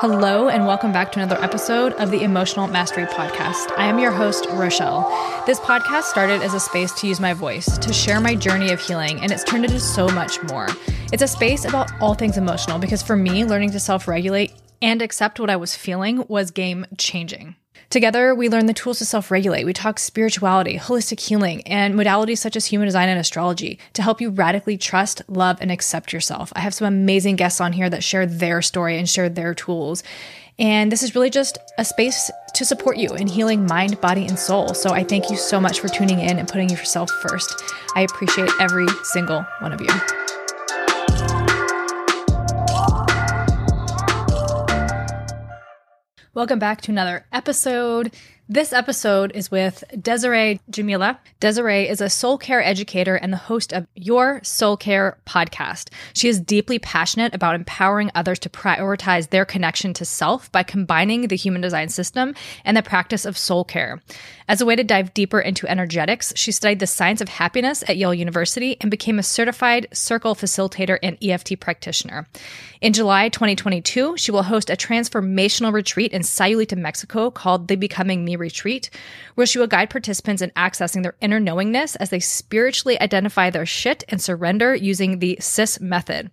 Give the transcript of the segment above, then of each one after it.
Hello, and welcome back to another episode of the Emotional Mastery Podcast. I am your host, Rochelle. This podcast started as a space to use my voice, to share my journey of healing, and it's turned into so much more. It's a space about all things emotional because for me, learning to self regulate and accept what I was feeling was game changing. Together, we learn the tools to self regulate. We talk spirituality, holistic healing, and modalities such as human design and astrology to help you radically trust, love, and accept yourself. I have some amazing guests on here that share their story and share their tools. And this is really just a space to support you in healing mind, body, and soul. So I thank you so much for tuning in and putting yourself first. I appreciate every single one of you. Welcome back to another episode. This episode is with Desiree Jamila. Desiree is a soul care educator and the host of Your Soul Care podcast. She is deeply passionate about empowering others to prioritize their connection to self by combining the human design system and the practice of soul care. As a way to dive deeper into energetics, she studied the science of happiness at Yale University and became a certified circle facilitator and EFT practitioner. In July 2022, she will host a transformational retreat in Sayulita, Mexico called the Becoming Me retreat, where she will guide participants in accessing their inner knowingness as they spiritually identify their shit and surrender using the SIS method.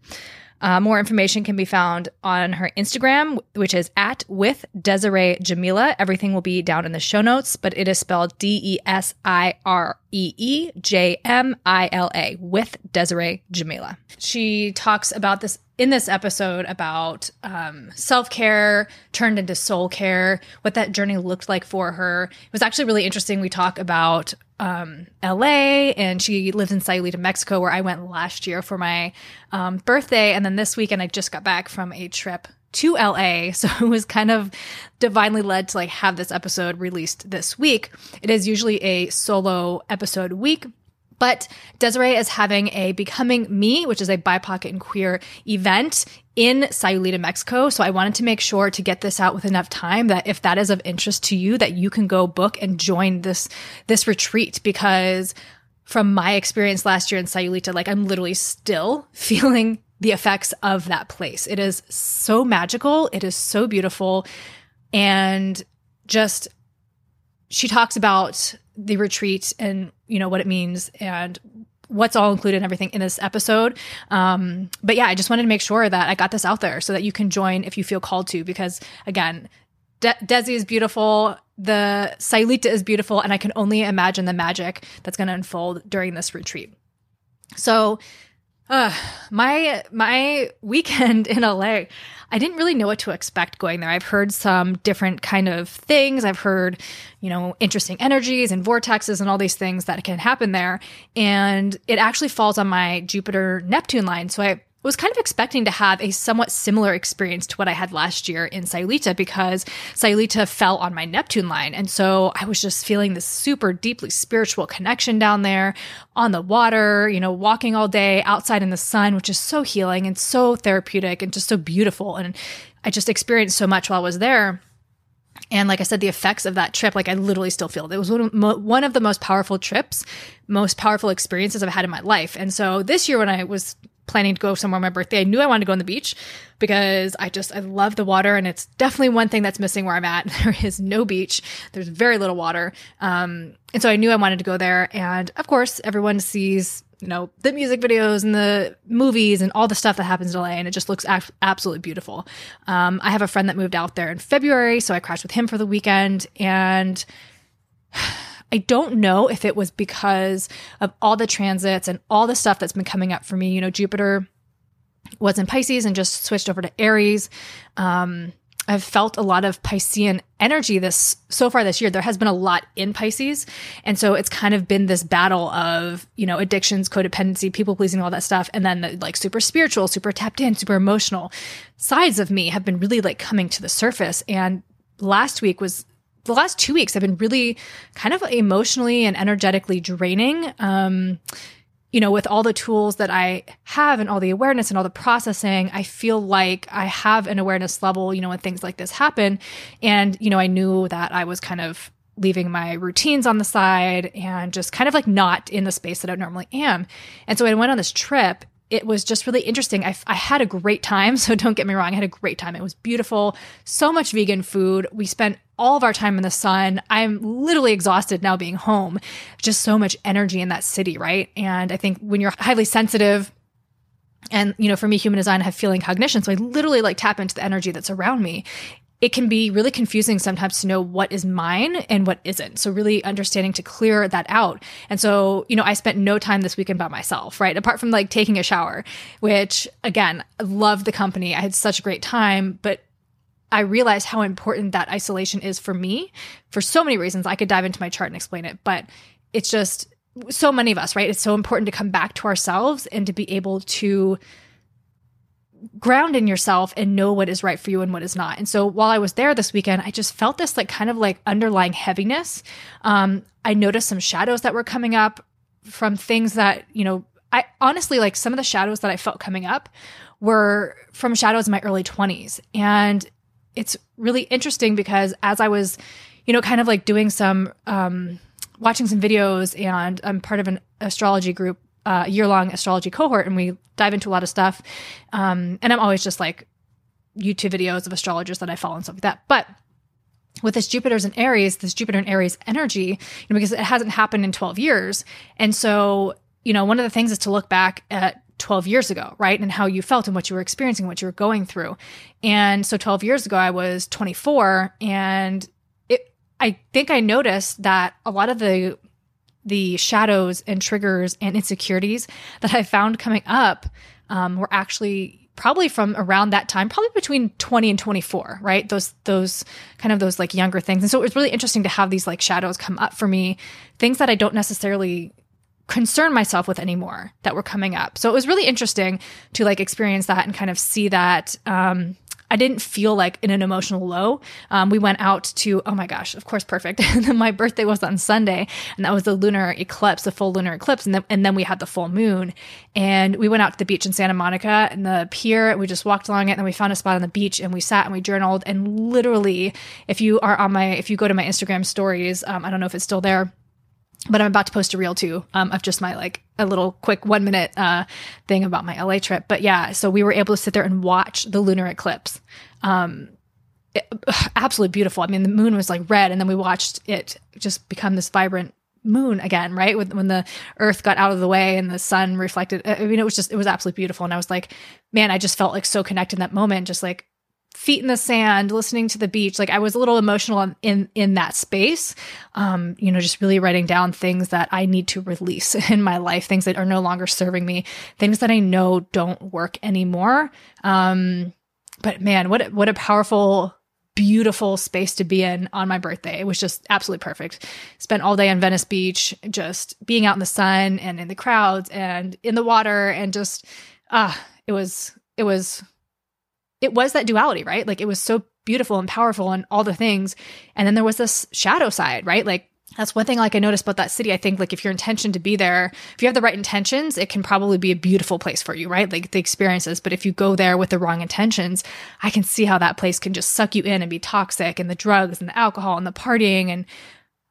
Uh, more information can be found on her Instagram, which is at with Desiree Jamila. Everything will be down in the show notes, but it is spelled D E S I R E E J M I L A with Desiree Jamila. She talks about this in this episode about um, self care turned into soul care, what that journey looked like for her. It was actually really interesting. We talk about um, LA and she lives in Sayulita, Mexico, where I went last year for my um, birthday. And then this weekend, I just got back from a trip to LA. So it was kind of divinely led to like have this episode released this week. It is usually a solo episode week but Desiree is having a Becoming Me, which is a BIPOC and queer event in Sayulita, Mexico. So I wanted to make sure to get this out with enough time that if that is of interest to you, that you can go book and join this, this retreat because from my experience last year in Sayulita, like I'm literally still feeling the effects of that place. It is so magical. It is so beautiful. And just, she talks about the retreat and you know what it means and what's all included and everything in this episode. Um, but yeah, I just wanted to make sure that I got this out there so that you can join if you feel called to. Because again, De- Desi is beautiful. The Sayulita is beautiful, and I can only imagine the magic that's going to unfold during this retreat. So uh, my my weekend in LA, I didn't really know what to expect going there. I've heard some different kind of things. I've heard, you know, interesting energies and vortexes and all these things that can happen there. And it actually falls on my Jupiter Neptune line. So I was kind of expecting to have a somewhat similar experience to what I had last year in Sayulita because Sayulita fell on my Neptune line. And so I was just feeling this super deeply spiritual connection down there on the water, you know, walking all day outside in the sun, which is so healing and so therapeutic and just so beautiful. And I just experienced so much while I was there. And like I said, the effects of that trip, like I literally still feel it. It was one of the most powerful trips, most powerful experiences I've had in my life. And so this year, when I was planning to go somewhere on my birthday. I knew I wanted to go on the beach because I just I love the water and it's definitely one thing that's missing where I'm at. There is no beach. There's very little water. Um, and so I knew I wanted to go there. And of course, everyone sees you know the music videos and the movies and all the stuff that happens in LA, and it just looks absolutely beautiful. Um, I have a friend that moved out there in February, so I crashed with him for the weekend and. I don't know if it was because of all the transits and all the stuff that's been coming up for me. You know, Jupiter was in Pisces and just switched over to Aries. Um, I've felt a lot of Piscean energy this so far this year. There has been a lot in Pisces. And so it's kind of been this battle of, you know, addictions, codependency, people pleasing, all that stuff. And then the, like super spiritual, super tapped in, super emotional sides of me have been really like coming to the surface. And last week was the last two weeks have been really kind of emotionally and energetically draining. Um, you know, with all the tools that I have and all the awareness and all the processing, I feel like I have an awareness level, you know, when things like this happen. And, you know, I knew that I was kind of leaving my routines on the side and just kind of like not in the space that I normally am. And so I went on this trip it was just really interesting. I, I had a great time. So don't get me wrong. I had a great time. It was beautiful. So much vegan food. We spent all of our time in the sun. I'm literally exhausted now being home. Just so much energy in that city, right? And I think when you're highly sensitive, and you know, for me, human design, I have feeling cognition. So I literally like tap into the energy that's around me it can be really confusing sometimes to know what is mine and what isn't. So really understanding to clear that out. And so, you know, I spent no time this weekend by myself, right? Apart from like taking a shower, which again, I loved the company. I had such a great time, but I realized how important that isolation is for me for so many reasons. I could dive into my chart and explain it, but it's just so many of us, right? It's so important to come back to ourselves and to be able to ground in yourself and know what is right for you and what is not. And so while I was there this weekend, I just felt this like kind of like underlying heaviness. Um, I noticed some shadows that were coming up from things that, you know, I honestly like some of the shadows that I felt coming up were from shadows in my early 20s. And it's really interesting because as I was, you know, kind of like doing some, um, watching some videos and I'm part of an astrology group uh, year long astrology cohort and we dive into a lot of stuff. Um, and I'm always just like YouTube videos of astrologers that I follow and stuff like that. But with this Jupiter's in Aries, this Jupiter in Aries energy, you know, because it hasn't happened in 12 years. And so, you know, one of the things is to look back at 12 years ago, right? And how you felt and what you were experiencing, what you were going through. And so 12 years ago, I was 24 and it, I think I noticed that a lot of the the shadows and triggers and insecurities that I found coming up um, were actually probably from around that time, probably between 20 and 24, right? Those, those kind of those like younger things. And so it was really interesting to have these like shadows come up for me, things that I don't necessarily concern myself with anymore that were coming up. So it was really interesting to like experience that and kind of see that, um, I didn't feel like in an emotional low. Um, we went out to, oh my gosh, of course, perfect. my birthday was on Sunday, and that was the lunar eclipse, the full lunar eclipse. And then, and then we had the full moon. And we went out to the beach in Santa Monica and the pier. We just walked along it, and then we found a spot on the beach and we sat and we journaled. And literally, if you are on my, if you go to my Instagram stories, um, I don't know if it's still there but I'm about to post a reel too um, of just my like a little quick one minute uh, thing about my LA trip. But yeah, so we were able to sit there and watch the lunar eclipse. Um, it, absolutely beautiful. I mean, the moon was like red, and then we watched it just become this vibrant moon again, right? When, when the earth got out of the way and the sun reflected. I mean, it was just, it was absolutely beautiful. And I was like, man, I just felt like so connected in that moment, just like feet in the sand, listening to the beach. Like I was a little emotional in in that space. Um, you know, just really writing down things that I need to release in my life, things that are no longer serving me, things that I know don't work anymore. Um, but man, what what a powerful beautiful space to be in on my birthday. It was just absolutely perfect. Spent all day on Venice Beach, just being out in the sun and in the crowds and in the water and just ah, uh, it was it was it was that duality, right? Like it was so beautiful and powerful and all the things. And then there was this shadow side, right? Like that's one thing like I noticed about that city. I think like if your intention to be there, if you have the right intentions, it can probably be a beautiful place for you, right? Like the experiences. But if you go there with the wrong intentions, I can see how that place can just suck you in and be toxic and the drugs and the alcohol and the partying and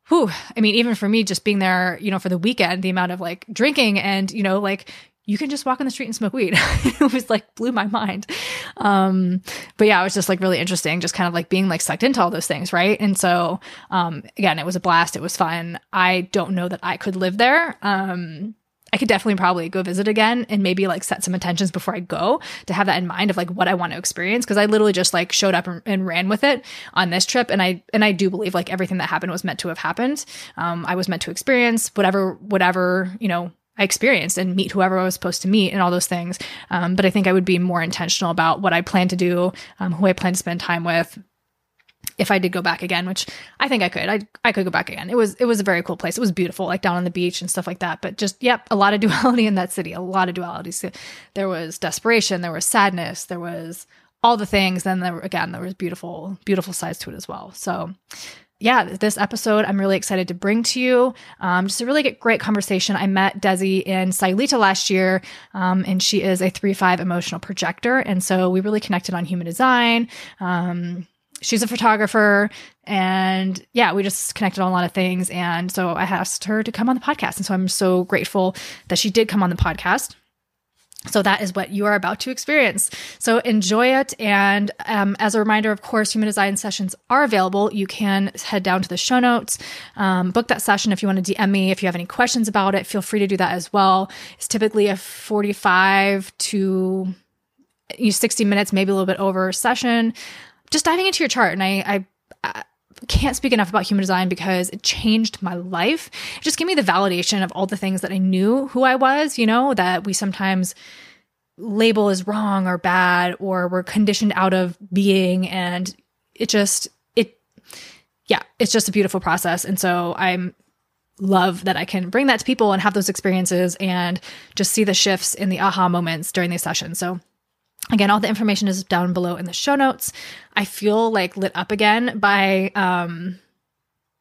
whew. I mean, even for me, just being there, you know, for the weekend, the amount of like drinking and, you know, like you can just walk on the street and smoke weed. it was like blew my mind. Um, but yeah, it was just like really interesting, just kind of like being like sucked into all those things, right? And so, um, again, it was a blast. It was fun. I don't know that I could live there. Um, I could definitely probably go visit again and maybe like set some intentions before I go to have that in mind of like what I want to experience. Cause I literally just like showed up and, and, ran with it on this trip. And I, and I do believe like everything that happened was meant to have happened. Um, I was meant to experience whatever, whatever, you know, I experienced and meet whoever I was supposed to meet and all those things. Um, but I think I would be more intentional about what I plan to do, um, who I plan to spend time with. If I did go back again, which I think I could, I I could go back again. It was it was a very cool place. It was beautiful, like down on the beach and stuff like that. But just yep, a lot of duality in that city. A lot of duality. So there was desperation, there was sadness, there was all the things. Then there again, there was beautiful beautiful sides to it as well. So yeah, this episode I'm really excited to bring to you. Um, just a really great conversation. I met Desi in Sayulita last year, um, and she is a 3 5 emotional projector. And so we really connected on human design. Um, she's a photographer and yeah we just connected on a lot of things and so i asked her to come on the podcast and so i'm so grateful that she did come on the podcast So that is what you are about to experience. So enjoy it. And um, as a reminder, of course, human design sessions are available. You can head down to the show notes, um, book that session if you want to DM me. If you have any questions about it, feel free to do that as well. It's typically a 45 to you 60 minutes, maybe a little bit over session, just diving into your chart. And I, I can't speak enough about human design because it changed my life. It just gave me the validation of all the things that I knew who I was, you know, that we sometimes label as wrong or bad or we're conditioned out of being. And it just, it, yeah, it's just a beautiful process. And so I'm, love that I can bring that to people and have those experiences and just see the shifts in the aha moments during these sessions. So Again, all the information is down below in the show notes. I feel like lit up again by um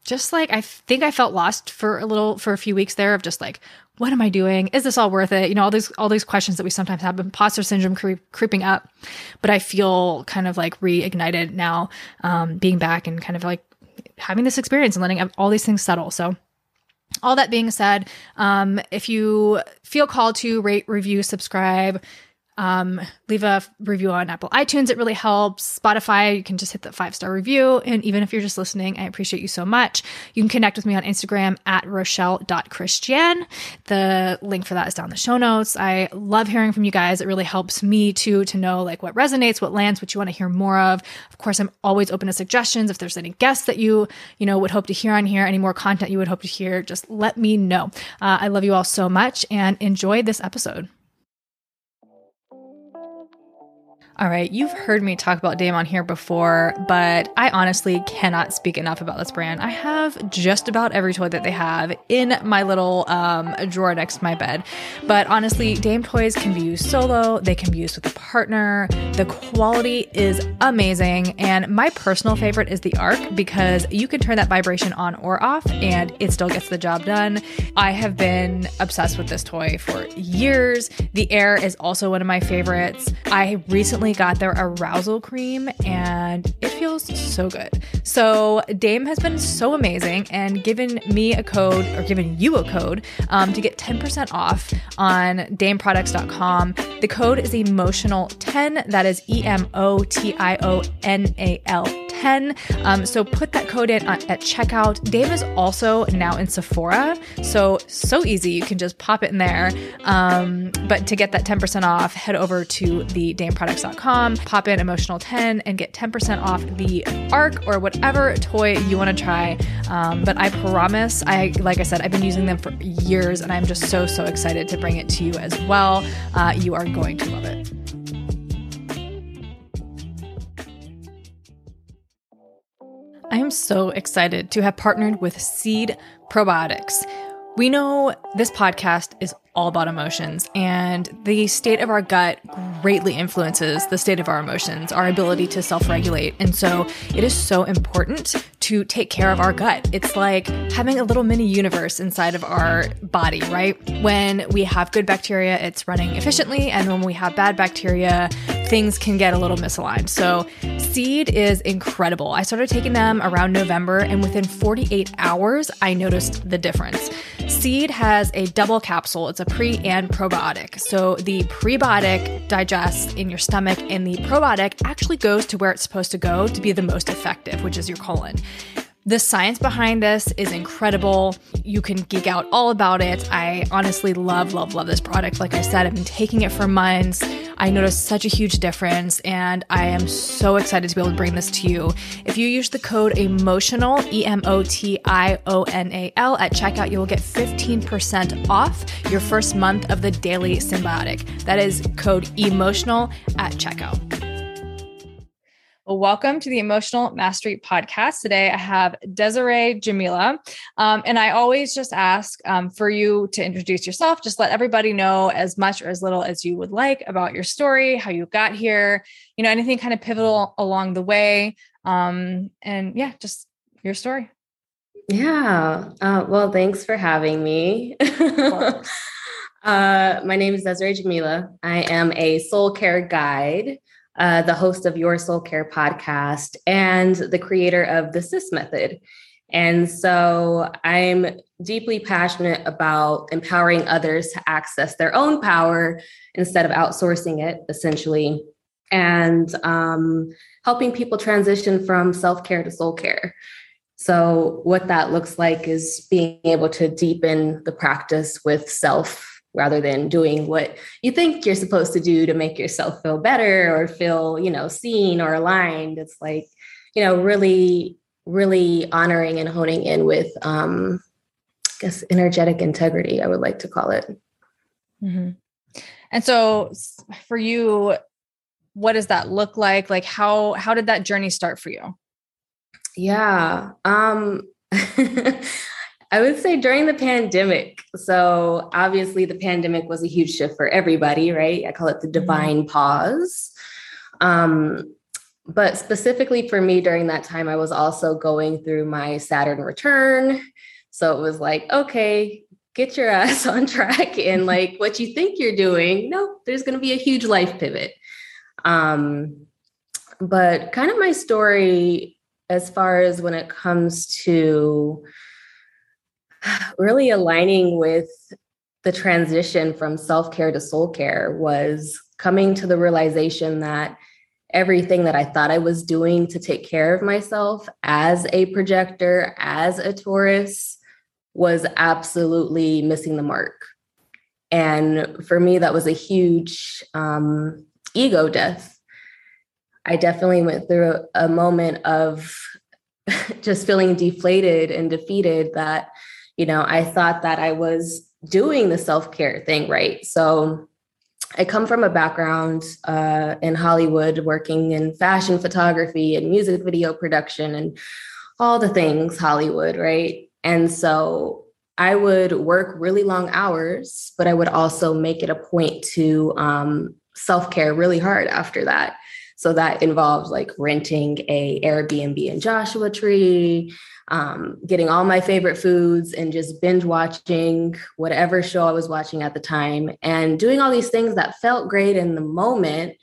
just like I think I felt lost for a little for a few weeks there of just like what am I doing? Is this all worth it? You know, all these all these questions that we sometimes have, imposter syndrome creep, creeping up. But I feel kind of like reignited now, um, being back and kind of like having this experience and letting all these things settle. So all that being said, um, if you feel called to rate, review, subscribe, um, leave a review on Apple iTunes. It really helps. Spotify, you can just hit the five star review. And even if you're just listening, I appreciate you so much. You can connect with me on Instagram at rochelle.christian. The link for that is down the show notes. I love hearing from you guys. It really helps me too to know like what resonates, what lands, what you want to hear more of. Of course, I'm always open to suggestions. If there's any guests that you, you know, would hope to hear on here, any more content you would hope to hear, just let me know. Uh, I love you all so much and enjoy this episode. All right, you've heard me talk about Dame on here before, but I honestly cannot speak enough about this brand. I have just about every toy that they have in my little um, drawer next to my bed. But honestly, Dame toys can be used solo, they can be used with a partner. The quality is amazing. And my personal favorite is the Arc because you can turn that vibration on or off and it still gets the job done. I have been obsessed with this toy for years. The Air is also one of my favorites. I recently recently got their arousal cream and it feels so good. So, Dame has been so amazing and given me a code or given you a code um, to get 10% off on dameproducts.com. The code is emotional10. That is E M O T I O N A L 10. Um, so put that code in at checkout. Dame is also now in Sephora. So, so easy. You can just pop it in there. Um, but to get that 10% off, head over to the dameproducts.com, pop in emotional 10 and get 10% off the arc or whatever toy you want to try. Um, but I promise, I, like I said, I've been using them for years and I'm just so, so excited to bring it to you as well. Uh, you are going to love it. I am so excited to have partnered with Seed Probiotics. We know this podcast is all about emotions, and the state of our gut greatly influences the state of our emotions, our ability to self regulate. And so it is so important to take care of our gut. It's like having a little mini universe inside of our body, right? When we have good bacteria, it's running efficiently, and when we have bad bacteria, things can get a little misaligned. So, Seed is incredible. I started taking them around November, and within 48 hours, I noticed the difference. Seed has a double capsule. It's a pre and probiotic. So the prebiotic digests in your stomach, and the probiotic actually goes to where it's supposed to go to be the most effective, which is your colon. The science behind this is incredible. You can geek out all about it. I honestly love, love, love this product. Like I said, I've been taking it for months. I noticed such a huge difference, and I am so excited to be able to bring this to you. If you use the code emotional, E M O T I O N A L, at checkout, you will get 15% off your first month of the daily synbiotic. That is code emotional at checkout. Welcome to the Emotional Mastery Podcast. Today I have Desiree Jamila. Um, and I always just ask um, for you to introduce yourself. Just let everybody know as much or as little as you would like about your story, how you got here, you know, anything kind of pivotal along the way. Um, and yeah, just your story. Yeah. Uh, well, thanks for having me. uh, my name is Desiree Jamila. I am a soul care guide uh, the host of Your Soul Care podcast, and the creator of the SIS method. And so I'm deeply passionate about empowering others to access their own power instead of outsourcing it, essentially, and um, helping people transition from self care to soul care. So, what that looks like is being able to deepen the practice with self rather than doing what you think you're supposed to do to make yourself feel better or feel, you know, seen or aligned. It's like, you know, really, really honoring and honing in with, um, I guess, energetic integrity, I would like to call it. Mm-hmm. And so for you, what does that look like? Like how how did that journey start for you? Yeah. Um I would say during the pandemic. So, obviously, the pandemic was a huge shift for everybody, right? I call it the mm-hmm. divine pause. Um, but specifically for me during that time, I was also going through my Saturn return. So it was like, okay, get your ass on track and like what you think you're doing. No, there's going to be a huge life pivot. Um, but kind of my story as far as when it comes to really aligning with the transition from self care to soul care was coming to the realization that everything that I thought I was doing to take care of myself as a projector, as a Taurus, was absolutely missing the mark. And for me, that was a huge um, ego death. I definitely went through a, a moment of just feeling deflated and defeated that you know, I thought that I was doing the self care thing right. So I come from a background uh, in Hollywood, working in fashion photography and music video production and all the things Hollywood, right? And so I would work really long hours, but I would also make it a point to um, self care really hard after that. So that involved like renting a Airbnb in Joshua Tree, um, getting all my favorite foods and just binge watching whatever show I was watching at the time and doing all these things that felt great in the moment,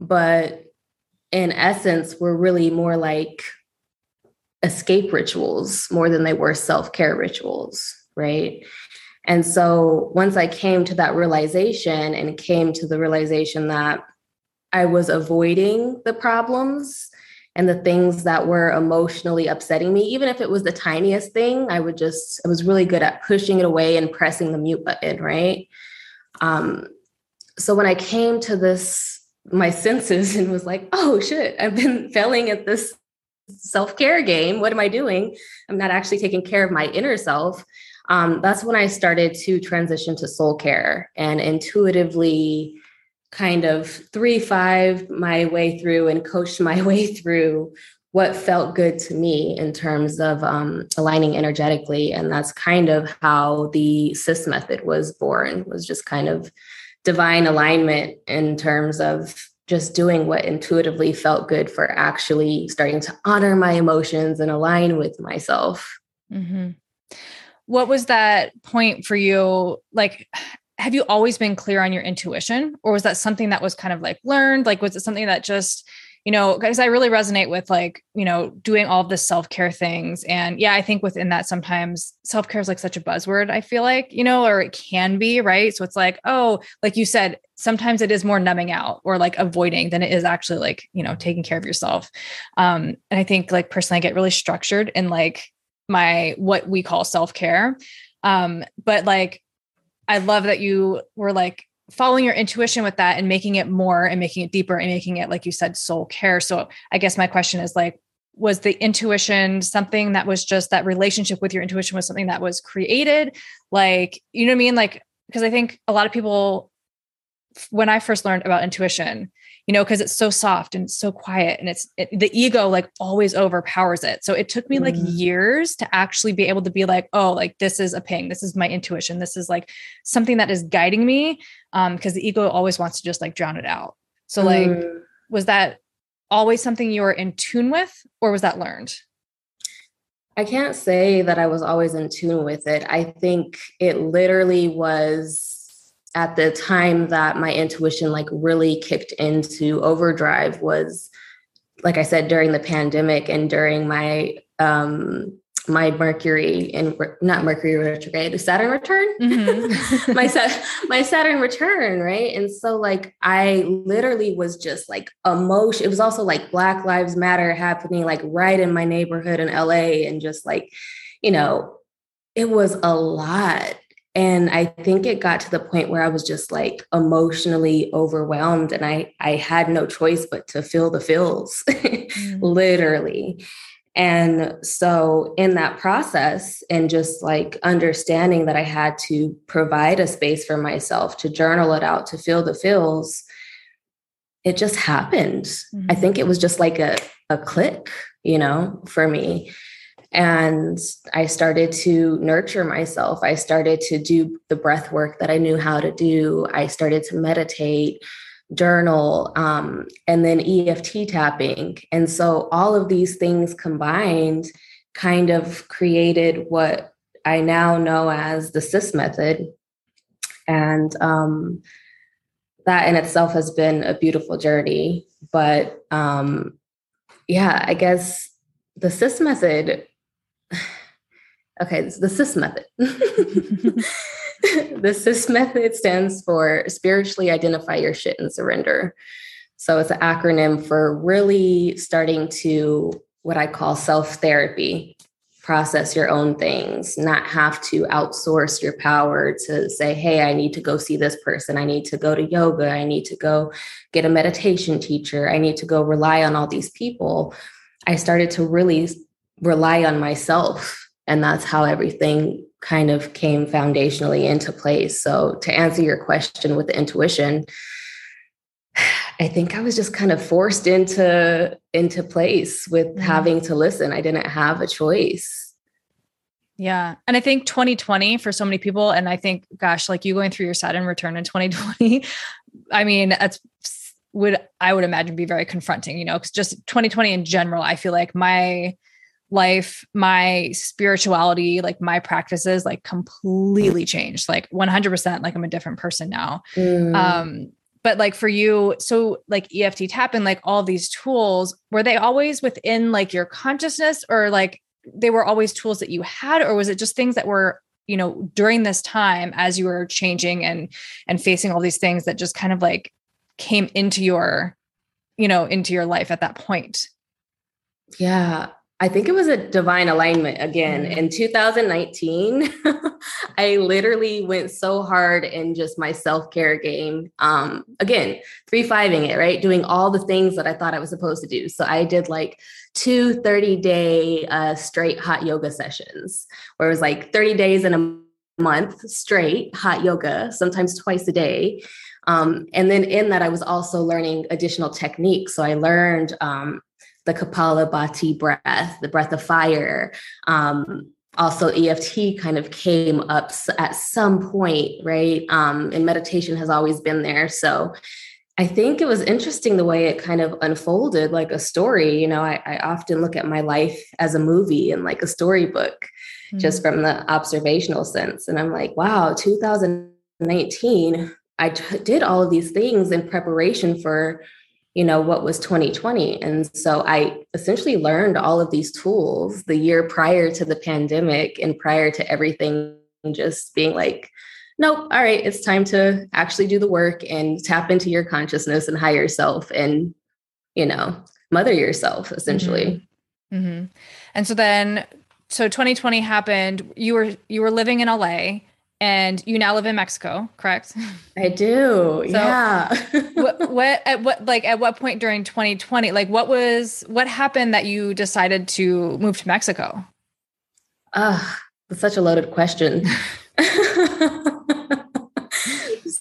but in essence were really more like escape rituals more than they were self care rituals, right? And so once I came to that realization and came to the realization that I was avoiding the problems and the things that were emotionally upsetting me, even if it was the tiniest thing, I would just, I was really good at pushing it away and pressing the mute button, right? Um, so when I came to this, my senses and was like, oh shit, I've been failing at this self care game. What am I doing? I'm not actually taking care of my inner self. Um, that's when I started to transition to soul care and intuitively kind of three five my way through and coached my way through what felt good to me in terms of um, aligning energetically. And that's kind of how the sis method was born was just kind of divine alignment in terms of just doing what intuitively felt good for actually starting to honor my emotions and align with myself. Mm-hmm. what was that point for you? Like have you always been clear on your intuition or was that something that was kind of like learned? Like was it something that just you know because i really resonate with like you know doing all the self-care things. And yeah i think within that sometimes self-care is like such a buzzword i feel like you know or it can be right? So it's like oh like you said sometimes it is more numbing out or like avoiding than it is actually like you know taking care of yourself. Um and i think like personally i get really structured in like my what we call self-care. Um but like I love that you were like following your intuition with that and making it more and making it deeper and making it, like you said, soul care. So I guess my question is like, was the intuition something that was just that relationship with your intuition was something that was created? Like, you know what I mean? Like, because I think a lot of people, when I first learned about intuition, you know, because it's so soft and it's so quiet and it's it, the ego like always overpowers it. So it took me mm. like years to actually be able to be like, oh, like this is a ping. This is my intuition. This is like something that is guiding me. Um, because the ego always wants to just like drown it out. So like, mm. was that always something you were in tune with, or was that learned? I can't say that I was always in tune with it. I think it literally was at the time that my intuition like really kicked into overdrive was like i said during the pandemic and during my um my Mercury and not Mercury retrograde, the Saturn return. Mm-hmm. my my Saturn return, right? And so like I literally was just like emotion. It was also like Black Lives Matter happening like right in my neighborhood in LA, and just like you know, it was a lot. And I think it got to the point where I was just like emotionally overwhelmed, and I I had no choice but to feel the feels, mm. literally. And so, in that process, and just like understanding that I had to provide a space for myself to journal it out, to feel the feels, it just happened. Mm-hmm. I think it was just like a, a click, you know, for me. And I started to nurture myself. I started to do the breath work that I knew how to do. I started to meditate journal, um, and then EFT tapping. And so all of these things combined kind of created what I now know as the SIS method. And um, that in itself has been a beautiful journey. But um, yeah, I guess the SIS method. Okay, the SIS method. the SIS method stands for spiritually identify your shit and surrender. So it's an acronym for really starting to what I call self therapy, process your own things, not have to outsource your power to say, hey, I need to go see this person. I need to go to yoga. I need to go get a meditation teacher. I need to go rely on all these people. I started to really rely on myself. And that's how everything kind of came foundationally into place. So to answer your question with the intuition, I think I was just kind of forced into into place with mm-hmm. having to listen. I didn't have a choice. Yeah. And I think 2020 for so many people, and I think, gosh, like you going through your Saturn return in 2020, I mean, that's would I would imagine be very confronting, you know, because just 2020 in general, I feel like my life, my spirituality, like my practices, like completely changed. Like 100%, like I'm a different person now. Mm. Um, but like for you, so like EFT tapping, like all these tools, were they always within like your consciousness or like they were always tools that you had, or was it just things that were you know during this time as you were changing and and facing all these things that just kind of like came into your you know into your life at that point yeah I think it was a divine alignment again. Mm-hmm. In 2019, I literally went so hard in just my self care game. Um, again, three fiving it, right? Doing all the things that I thought I was supposed to do. So I did like two 30 day uh, straight hot yoga sessions where it was like 30 days in a month straight hot yoga, sometimes twice a day. Um, and then in that, I was also learning additional techniques. So I learned um, the Kapalabhati breath, the breath of fire. Um, also, EFT kind of came up at some point, right? Um, and meditation has always been there. So I think it was interesting the way it kind of unfolded like a story. You know, I, I often look at my life as a movie and like a storybook, mm-hmm. just from the observational sense. And I'm like, wow, 2019, I t- did all of these things in preparation for you know what was 2020 and so i essentially learned all of these tools the year prior to the pandemic and prior to everything just being like nope all right it's time to actually do the work and tap into your consciousness and higher self and you know mother yourself essentially mm-hmm. Mm-hmm. and so then so 2020 happened you were you were living in la and you now live in Mexico, correct? I do. So yeah. what, what at what like at what point during 2020 like what was what happened that you decided to move to Mexico? Ah, uh, such a loaded question.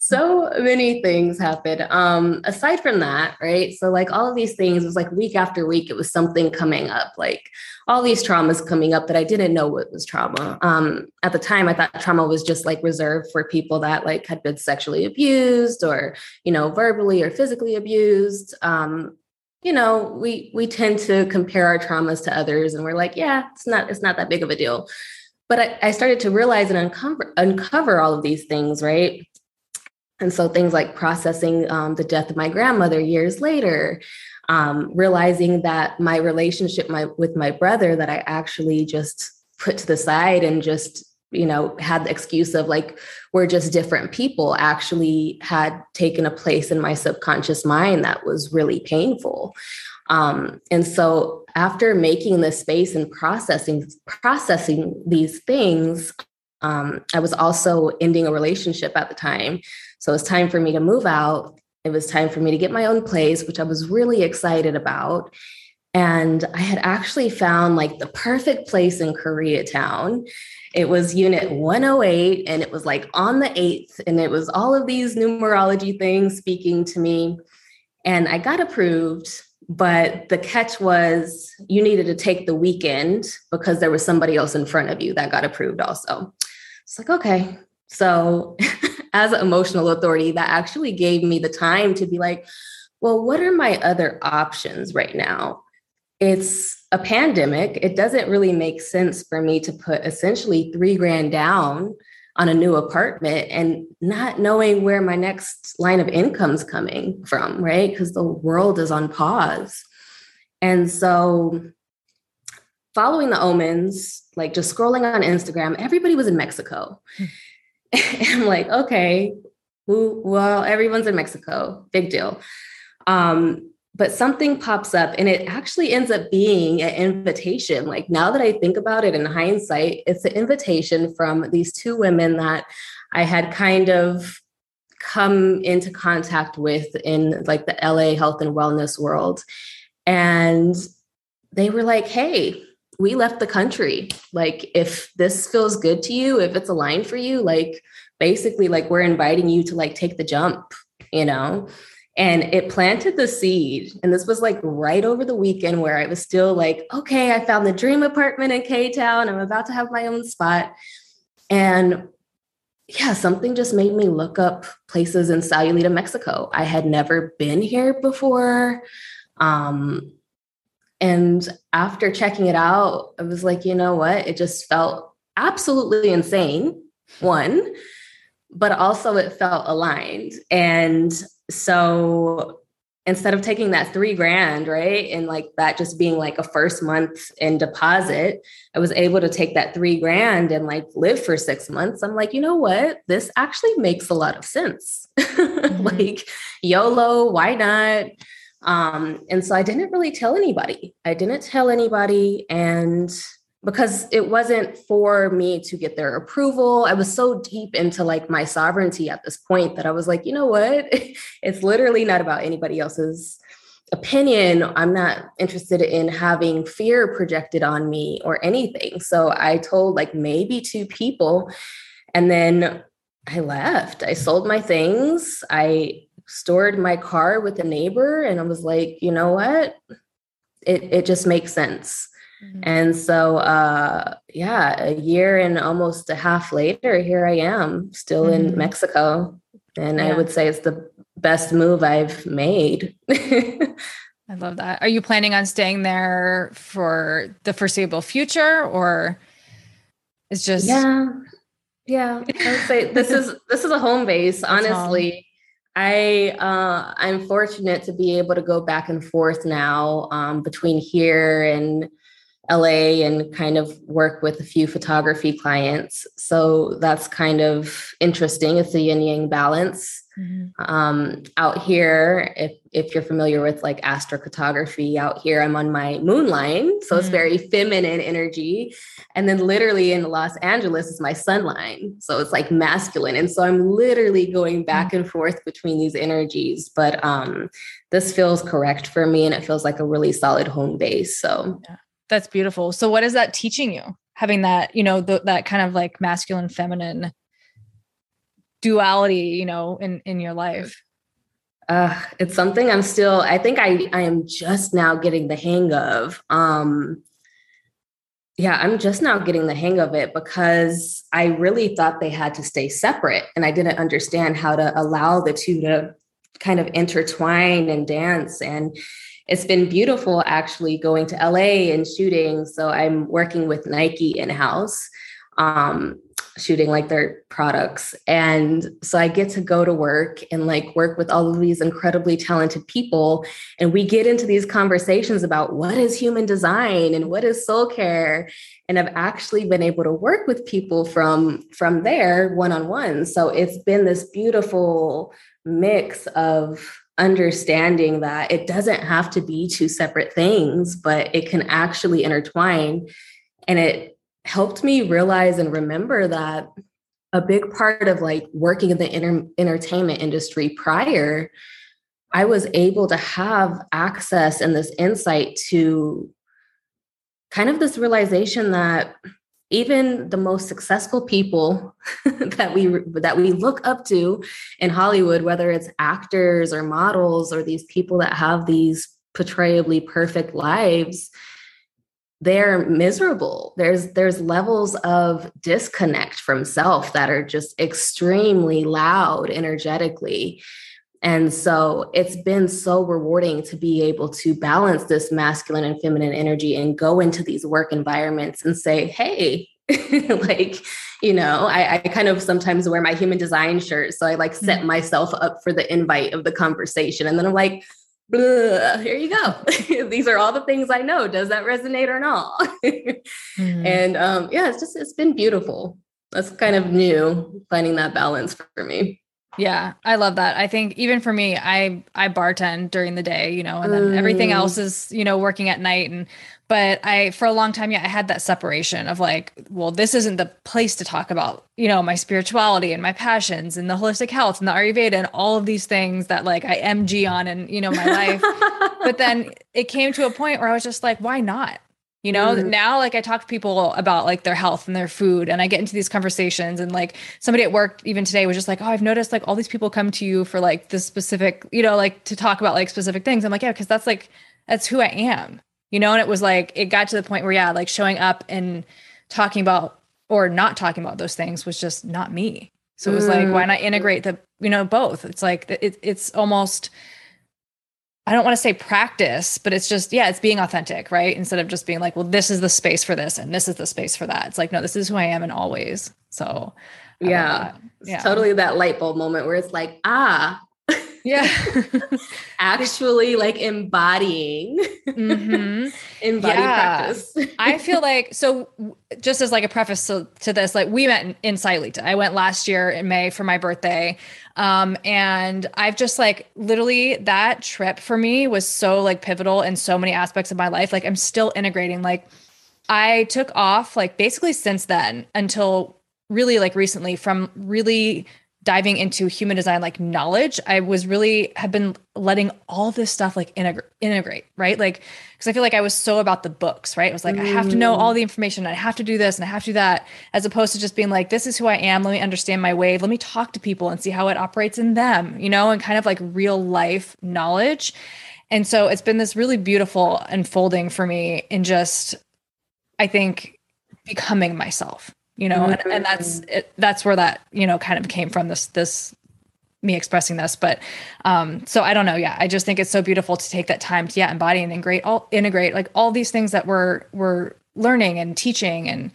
so many things happened. Um, aside from that, right? So like all of these things it was like week after week, it was something coming up, like all these traumas coming up that I didn't know what was trauma. Um, at the time, I thought trauma was just like reserved for people that like had been sexually abused or, you know, verbally or physically abused. Um, you know, we we tend to compare our traumas to others, and we're like, yeah, it's not it's not that big of a deal. But I, started to realize and uncover uncover all of these things, right? And so things like processing um, the death of my grandmother years later, um, realizing that my relationship my, with my brother that I actually just put to the side and just you know had the excuse of like we're just different people actually had taken a place in my subconscious mind that was really painful. Um, and so after making this space and processing processing these things um, i was also ending a relationship at the time so it was time for me to move out it was time for me to get my own place which i was really excited about and I had actually found like the perfect place in Koreatown. It was unit 108, and it was like on the 8th, and it was all of these numerology things speaking to me. And I got approved, but the catch was you needed to take the weekend because there was somebody else in front of you that got approved also. It's like, okay. So, as an emotional authority, that actually gave me the time to be like, well, what are my other options right now? it's a pandemic. It doesn't really make sense for me to put essentially three grand down on a new apartment and not knowing where my next line of income's coming from, right? Because the world is on pause. And so following the omens, like just scrolling on Instagram, everybody was in Mexico. Hmm. I'm like, okay, well, everyone's in Mexico. Big deal. Um, but something pops up and it actually ends up being an invitation. Like now that I think about it in hindsight, it's an invitation from these two women that I had kind of come into contact with in like the LA health and wellness world. And they were like, hey, we left the country. Like, if this feels good to you, if it's aligned for you, like, basically, like, we're inviting you to like take the jump, you know? and it planted the seed and this was like right over the weekend where i was still like okay i found the dream apartment in k-town i'm about to have my own spot and yeah something just made me look up places in sayulita mexico i had never been here before um, and after checking it out i was like you know what it just felt absolutely insane one but also it felt aligned and so instead of taking that three grand, right, and like that just being like a first month in deposit, I was able to take that three grand and like live for six months. I'm like, you know what? This actually makes a lot of sense. Mm-hmm. like, YOLO, why not? Um, and so I didn't really tell anybody. I didn't tell anybody. And because it wasn't for me to get their approval. I was so deep into like my sovereignty at this point that I was like, you know what? It's literally not about anybody else's opinion. I'm not interested in having fear projected on me or anything. So I told like maybe two people and then I left. I sold my things. I stored my car with a neighbor and I was like, you know what? It it just makes sense. Mm-hmm. And so, uh, yeah, a year and almost a half later, here I am still mm-hmm. in Mexico. And yeah. I would say it's the best move I've made. I love that. Are you planning on staying there for the foreseeable future or it's just Yeah. Yeah. I would say this is this is a home base, honestly. Home. I uh, I'm fortunate to be able to go back and forth now um, between here and LA and kind of work with a few photography clients. So that's kind of interesting. It's a yin yang balance. Mm-hmm. Um, out here, if if you're familiar with like astrocartography, out here I'm on my moon line, so mm-hmm. it's very feminine energy. And then literally in Los Angeles is my sun line, so it's like masculine. And so I'm literally going back mm-hmm. and forth between these energies. But um, this feels correct for me, and it feels like a really solid home base. So. Yeah. That's beautiful. So what is that teaching you? Having that, you know, the, that kind of like masculine feminine duality, you know, in in your life. Uh, it's something I'm still I think I I am just now getting the hang of. Um yeah, I'm just now getting the hang of it because I really thought they had to stay separate and I didn't understand how to allow the two to kind of intertwine and dance and it's been beautiful actually going to LA and shooting. So I'm working with Nike in house. Um, shooting like their products. And so I get to go to work and like work with all of these incredibly talented people. And we get into these conversations about what is human design and what is soul care. And I've actually been able to work with people from from there one-on-one. So it's been this beautiful mix of understanding that it doesn't have to be two separate things, but it can actually intertwine. And it helped me realize and remember that a big part of like working in the inter- entertainment industry prior i was able to have access and this insight to kind of this realization that even the most successful people that we that we look up to in Hollywood whether it's actors or models or these people that have these portrayably perfect lives they're miserable. There's there's levels of disconnect from self that are just extremely loud energetically. And so it's been so rewarding to be able to balance this masculine and feminine energy and go into these work environments and say hey like you know I, I, kind of sometimes wear my human design shirt so i like set mm-hmm. myself up for the invite of the conversation. And then i'm like Blah, here you go. These are all the things I know. Does that resonate or not? mm-hmm. And um, yeah, it's just it's been beautiful. That's kind of new finding that balance for me. Yeah, I love that. I think even for me, I I bartend during the day, you know, and then mm. everything else is, you know, working at night and but I for a long time yeah, I had that separation of like, well, this isn't the place to talk about, you know, my spirituality and my passions and the holistic health and the Ayurveda and all of these things that like I MG on and, you know, my life. but then it came to a point where I was just like, why not? You know, mm. now like I talk to people about like their health and their food, and I get into these conversations. And like somebody at work even today was just like, Oh, I've noticed like all these people come to you for like this specific, you know, like to talk about like specific things. I'm like, Yeah, because that's like, that's who I am, you know? And it was like, it got to the point where, yeah, like showing up and talking about or not talking about those things was just not me. So it was mm. like, why not integrate the, you know, both? It's like, it, it's almost, I don't want to say practice, but it's just, yeah, it's being authentic, right? Instead of just being like, well, this is the space for this and this is the space for that. It's like, no, this is who I am and always. So, yeah, yeah. totally that light bulb moment where it's like, ah, yeah actually like embodying mm-hmm. embody yeah. practice i feel like so just as like a preface to, to this like we met in, in Sayulita. i went last year in may for my birthday um and i've just like literally that trip for me was so like pivotal in so many aspects of my life like i'm still integrating like i took off like basically since then until really like recently from really diving into human design like knowledge i was really have been letting all this stuff like integrate right? Like because i feel like i was so about the books right? It was like mm. i have to know all the information i have to do this and i have to do that as opposed to just being like this is who i am let me understand my wave let me talk to people and see how it operates in them you know and kind of like real life knowledge. And so it's been this really beautiful unfolding for me in just i think becoming myself you know mm-hmm. and, and that's mm-hmm. it, that's where that you know kind of came from this this me expressing this but um so i don't know yeah i just think it's so beautiful to take that time to yeah embody and integrate all integrate like all these things that we're we're learning and teaching and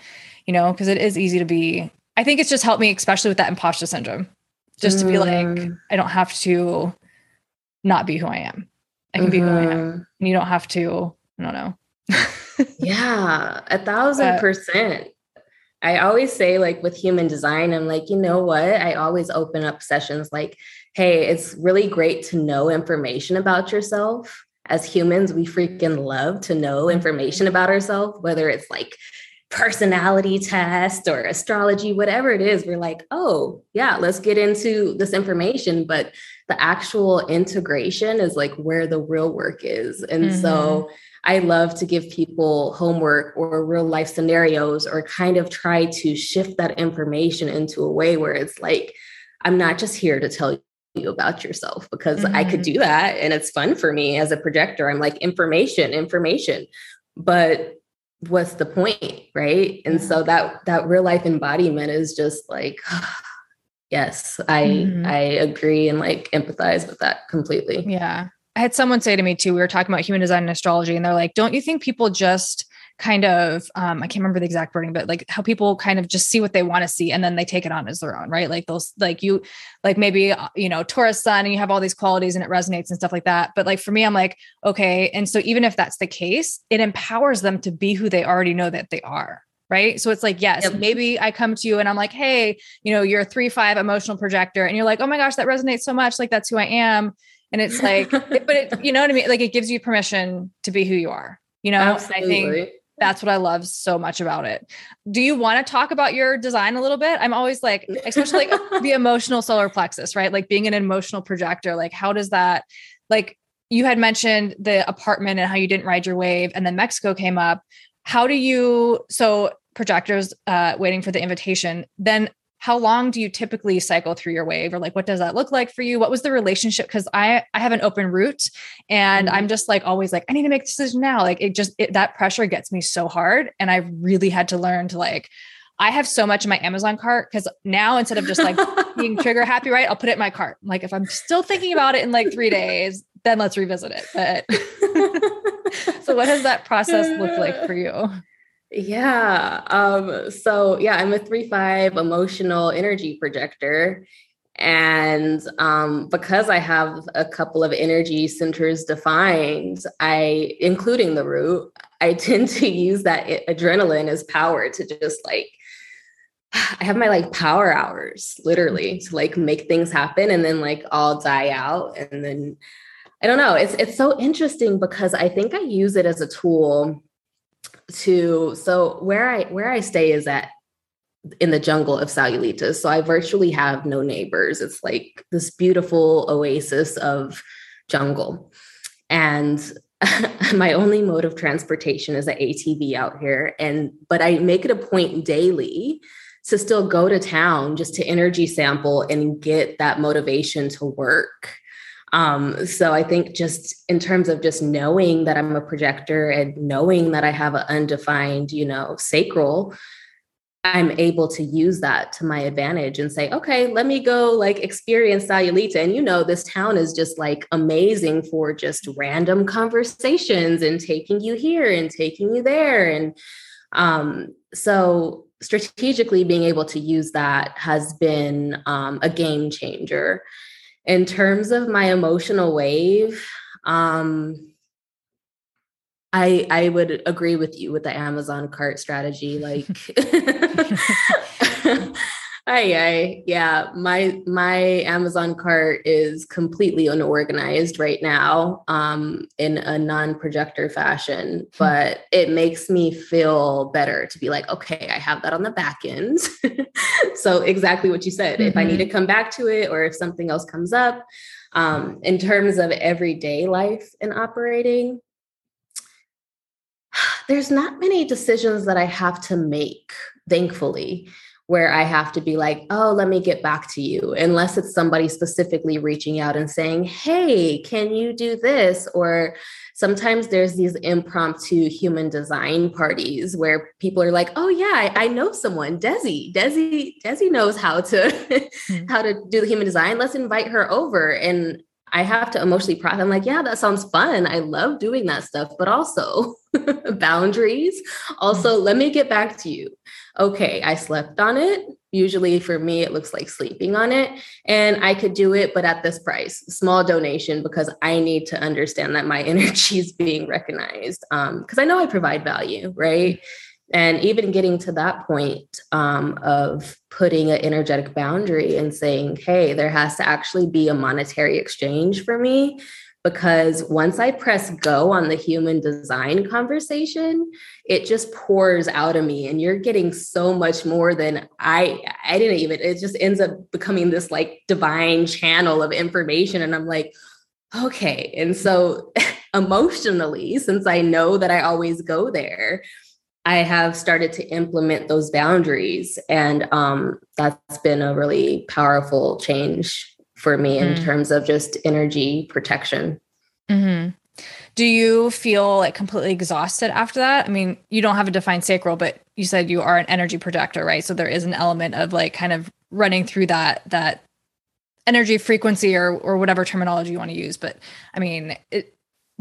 you know because it is easy to be i think it's just helped me especially with that imposter syndrome just mm. to be like mm. i don't have to not be who i am i can mm-hmm. be who i am mm-hmm. and you don't have to i don't know yeah a thousand percent I always say, like with human design, I'm like, you know what? I always open up sessions like, hey, it's really great to know information about yourself. As humans, we freaking love to know information about ourselves, whether it's like personality test or astrology, whatever it is. We're like, oh, yeah, let's get into this information. But the actual integration is like where the real work is. And mm-hmm. so, I love to give people homework or real life scenarios or kind of try to shift that information into a way where it's like, I'm not just here to tell you about yourself because mm-hmm. I could mm-hmm. do that and it's fun for me as a projector. I'm like, information, information. But what's the point? Right. And so that that real life embodiment is just like, yes, I mm-hmm. I agree and like empathize with that completely. Yeah. I had someone say to me too, we were talking about human design and astrology, and they're like, don't you think people just kind of um, I can't remember the exact wording, but like how people kind of just see what they want to see and then they take it on as their own, right? Like those like you like maybe uh, you know Taurus sun and you have all these qualities and it resonates and stuff like that. But like for me, I'm like okay, and so even if that's the case, it empowers them to be who they already know that they are right so it's like yes yep. maybe i come to you and i'm like hey you know you're a three five emotional projector and you're like oh my gosh that resonates so much like that's who i am and it's like but it, you know what i mean? Like it gives you permission to be who you are you know? Absolutely. i think that's what i love so much about it. Do you want to talk about your design a little bit? I'm always like especially like the emotional solar plexus right? Like being an emotional projector like how does that like you had mentioned the apartment and how you didn't ride your wave and then mexico came up. How do you so projectors uh, waiting for the invitation then how long do you typically cycle through your wave or like what does that look like for you what was the relationship because i i have an open route and mm-hmm. i'm just like always like i need to make a decision now like it just it, that pressure gets me so hard and i really had to learn to like I have so much in my Amazon cart because now instead of just like being trigger happy, right? I'll put it in my cart. Like if I'm still thinking about it in like three days, then let's revisit it. But so what does that process look like for you? Yeah. Um, so yeah, I'm a three five emotional energy projector. And um, because I have a couple of energy centers defined, I, including the root, I tend to use that adrenaline as power to just like, I have my like power hours literally to like make things happen and then like I'll die out. And then I don't know. It's it's so interesting because I think I use it as a tool to so where I where I stay is at in the jungle of Sayulita's. So I virtually have no neighbors. It's like this beautiful oasis of jungle. And my only mode of transportation is an ATV out here. And but I make it a point daily to still go to town just to energy sample and get that motivation to work. Um, so I think just in terms of just knowing that I'm a projector and knowing that I have an undefined, you know, sacral, I'm able to use that to my advantage and say, okay, let me go like experience Sayulita. And you know, this town is just like amazing for just random conversations and taking you here and taking you there. And um, so strategically being able to use that has been um, a game changer in terms of my emotional wave, um, I I would agree with you with the Amazon cart strategy. Like I, I yeah, my my Amazon cart is completely unorganized right now, um, in a non-projector fashion, hmm. but it makes me feel better to be like, okay, I have that on the back end. so exactly what you said. Mm-hmm. If I need to mm-hmm. come back to it, or if something else comes up, um, in terms of everyday life and operating, there's not many decisions that I have to make, thankfully where I have to be like, oh, let me get back to you, unless it's somebody specifically reaching out and saying, hey, can you do this? Or sometimes there's these impromptu human design parties where people are like, oh yeah, I, I know someone, Desi. Desi, Desi knows how to mm-hmm. how to do the human design. Let's invite her over. And I have to emotionally process. I'm like, yeah, that sounds fun. I love doing that stuff, but also boundaries. Also, mm-hmm. let me get back to you okay, I slept on it. Usually for me, it looks like sleeping on it. And I could do it, but at this price, small donation, because I need to understand that my energy is being recognized. Because um, I know I provide value, right? And even getting to that point um, of putting an energetic boundary and saying, hey, there has to actually be a monetary exchange for me because once I press go on the human design conversation, it just pours out of me and you're getting so much more than I I didn't even it just ends up becoming this like divine channel of information and I'm like okay. And so emotionally since I know that I always go there, I have started to implement those boundaries and um that's been a really powerful change for me in mm. terms of just energy protection. Mm-hmm. Do you feel like completely exhausted after that? I mean, you don't have a defined sacral, but you said you are an energy projector, right? So there is an element of like kind of running through that that energy frequency or or whatever terminology you want to use. But I mean, it,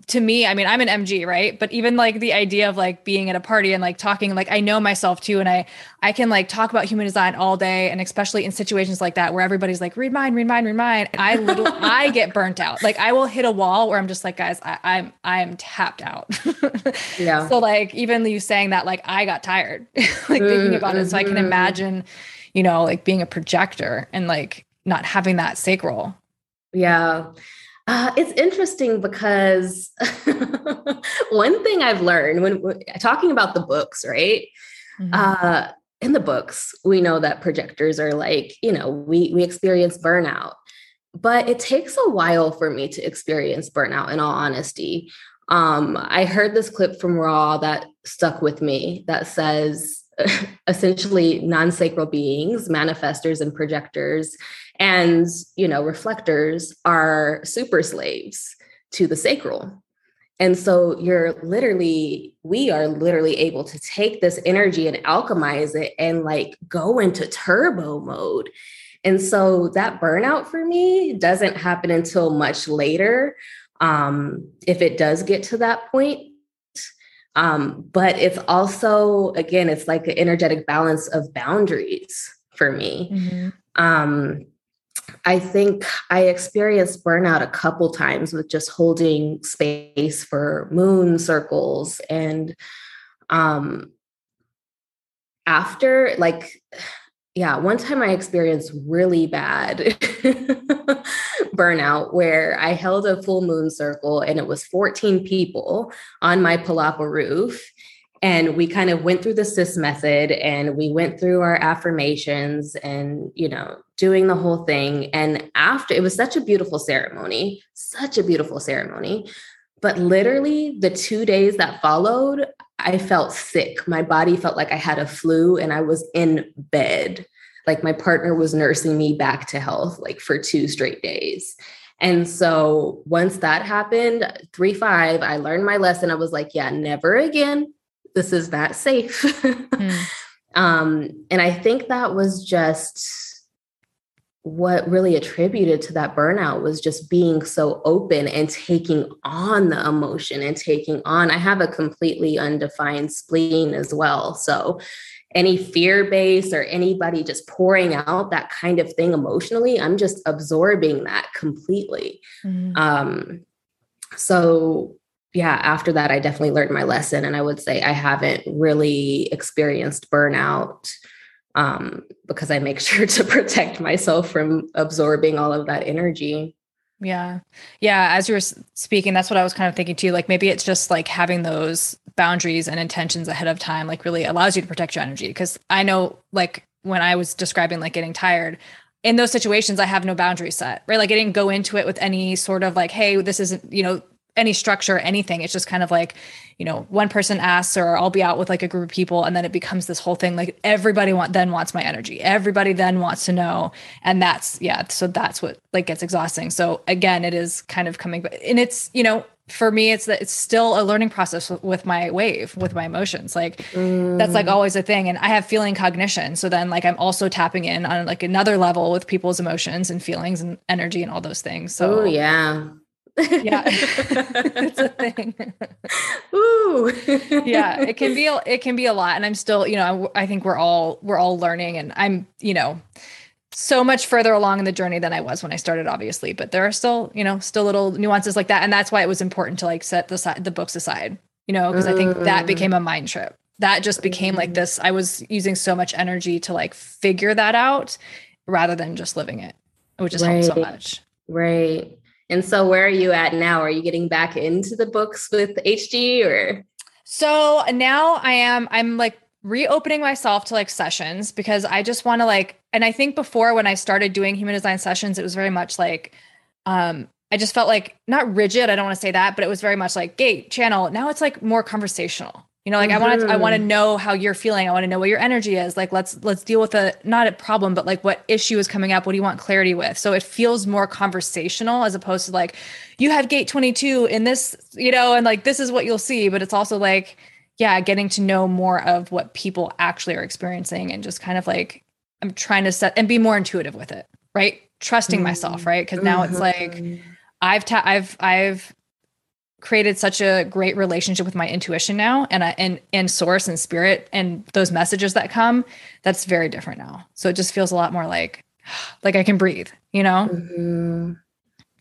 to me, I mean, I'm an MG, right? But even like the idea of like being at a party and like talking, like I know myself too, and I I can like talk about human design all day, and especially in situations like that where everybody's like, read mine, read mine, read mine. I little I get burnt out. Like I will hit a wall where I'm just like, guys, I, I'm I'm tapped out. yeah. So like even you saying that, like I got tired, like mm, thinking about mm-hmm. it. So I can mm-hmm. imagine, you know, like being a projector and like not having that sacral. Yeah. Uh, it's interesting because one thing I've learned when, when, talking about the books, right? Mm-hmm. Uh, in the books, we know that projectors are like, you know, we we experience burnout, but it takes a while for me to experience burnout. In all honesty, um, I heard this clip from Ra that stuck with me that says essentially non-sacral beings manifestors and projectors and you know reflectors are super slaves to the sacral and so you're literally we are literally able to take this energy and alchemize it and like go into turbo mode and so that burnout for me doesn't happen until much later um, if it does get to that point um, but it's also, again, it's like an energetic balance of boundaries for me. Mm-hmm. Um, I think I experienced burnout a couple times with just holding space for moon circles. And um, after, like, yeah, one time I experienced really bad burnout where I held a full moon circle and it was 14 people on my palapa roof. And we kind of went through the SIS method and we went through our affirmations and, you know, doing the whole thing. And after it was such a beautiful ceremony, such a beautiful ceremony. But literally, the two days that followed, I felt sick. My body felt like I had a flu and I was in bed like my partner was nursing me back to health like for two straight days. And so once that happened, three, five, I learned my lesson. I was like, yeah, never again. This is not safe. mm. um, and I think that was just what really attributed to that burnout was just being so open and taking on the emotion and taking on. I have a completely undefined spleen as well. So any fear base or anybody just pouring out that kind of thing emotionally i'm just absorbing that completely mm-hmm. um so yeah after that i definitely learned my lesson and i would say i haven't really experienced burnout um because i make sure to protect myself from absorbing all of that energy yeah. Yeah. As you were speaking, that's what I was kind of thinking too. Like maybe it's just like having those boundaries and intentions ahead of time, like really allows you to protect your energy. Cause I know, like, when I was describing like getting tired, in those situations, I have no boundary set, right? Like I didn't go into it with any sort of like, hey, this isn't, you know, any structure, anything. It's just kind of like, you know, one person asks, or I'll be out with like a group of people, and then it becomes this whole thing. Like everybody want then wants my energy. Everybody then wants to know, and that's yeah. So that's what like gets exhausting. So again, it is kind of coming, and it's you know, for me, it's that it's still a learning process with my wave, with my emotions. Like mm. that's like mm. always a thing, and I have feeling cognition. So then, like I'm also tapping in on like another level with people's emotions and feelings and energy and all those things. So oh yeah yeah it's a thing ooh yeah it can be it can be a lot and i'm still you know I, I think we're all we're all learning and i'm you know so much further along in the journey than I was when I started, obviously. But there are still, you know, still little nuances like that, and that's why it was important to like set the side the books aside, you know, because I think that mm. became a mind trip. That just became like mm. this. I was using so much energy to like figure that out, rather than just living it, which just right. helped so much. Right. And so where are you at now? Are you getting back into the books with HG or? So now I am, I'm like reopening myself to like sessions because I just want to like, and I think before when I started doing human design sessions, it was very much like, um, I just felt like not rigid. I don't want to say that, but it was very much like gate channel. Now it's like more conversational. You know, like mm-hmm. I want to I want to know how you're feeling. I want to know what your energy is. Like let's let's deal with a not a problem, but like what issue is coming up? What do you want clarity with? So it feels more conversational as opposed to like you have gate 22 in this, you know, and like this is what you'll see, but it's also like yeah, getting to know more of what people actually are experiencing and just kind of like I'm trying to set and be more intuitive with it, right? Trusting mm-hmm. myself, right? Cuz now mm-hmm. it's like mm-hmm. I've ta- I've I've created such a great relationship with my intuition now and I, and and source and spirit and those messages that come that's very different now so it just feels a lot more like like i can breathe you know mm-hmm.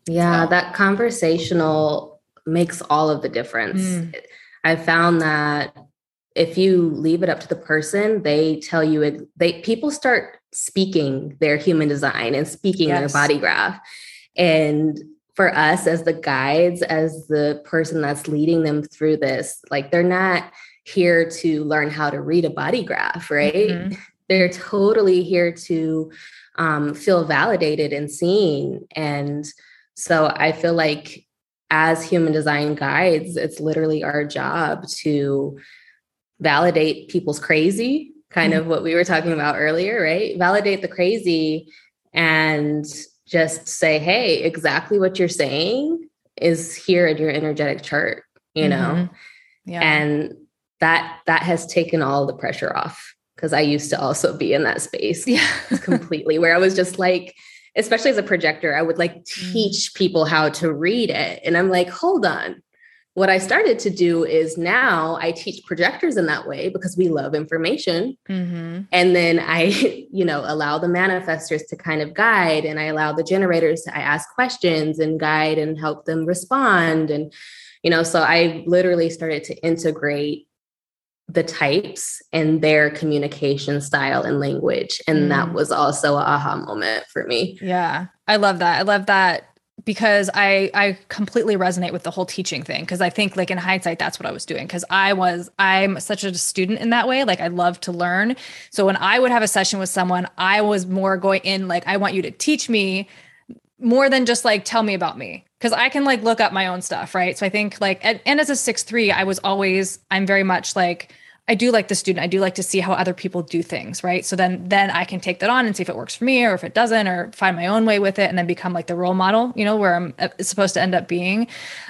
yeah so. that conversational makes all of the difference mm. i found that if you leave it up to the person they tell you they people start speaking their human design and speaking yes. their body graph and for us as the guides, as the person that's leading them through this, like they're not here to learn how to read a body graph, right? Mm-hmm. They're totally here to um, feel validated and seen. And so I feel like as human design guides, it's literally our job to validate people's crazy, kind mm-hmm. of what we were talking about earlier, right? Validate the crazy and just say, hey, exactly what you're saying is here in your energetic chart, you know? Mm-hmm. Yeah. And that that has taken all the pressure off because I used to also be in that space yeah. completely where I was just like, especially as a projector, I would like mm. teach people how to read it. And I'm like, hold on, what I started to do is now I teach projectors in that way because we love information. Mm-hmm. And then I, you know, allow the manifestors to kind of guide and I allow the generators to I ask questions and guide and help them respond. And, you know, so I literally started to integrate the types and their communication style and language. And mm. that was also a aha moment for me. Yeah. I love that. I love that because I I completely resonate with the whole teaching thing. Because I think like in hindsight that's what I was doing. Because I was I'm such a student in that way. Like I love to learn. So when I would have a session with someone I was more going in like I want you to teach me more than just like tell me about me. Because I can like look up my own stuff right? So I think like and, and as a 6-3 I was always I'm very much like I do like the student. I do like to see how other people do things, right? So then then I can take that on and see if it works for me or if it doesn't or find my own way with it and then become like the role model, you know, where I'm uh, supposed to end up being.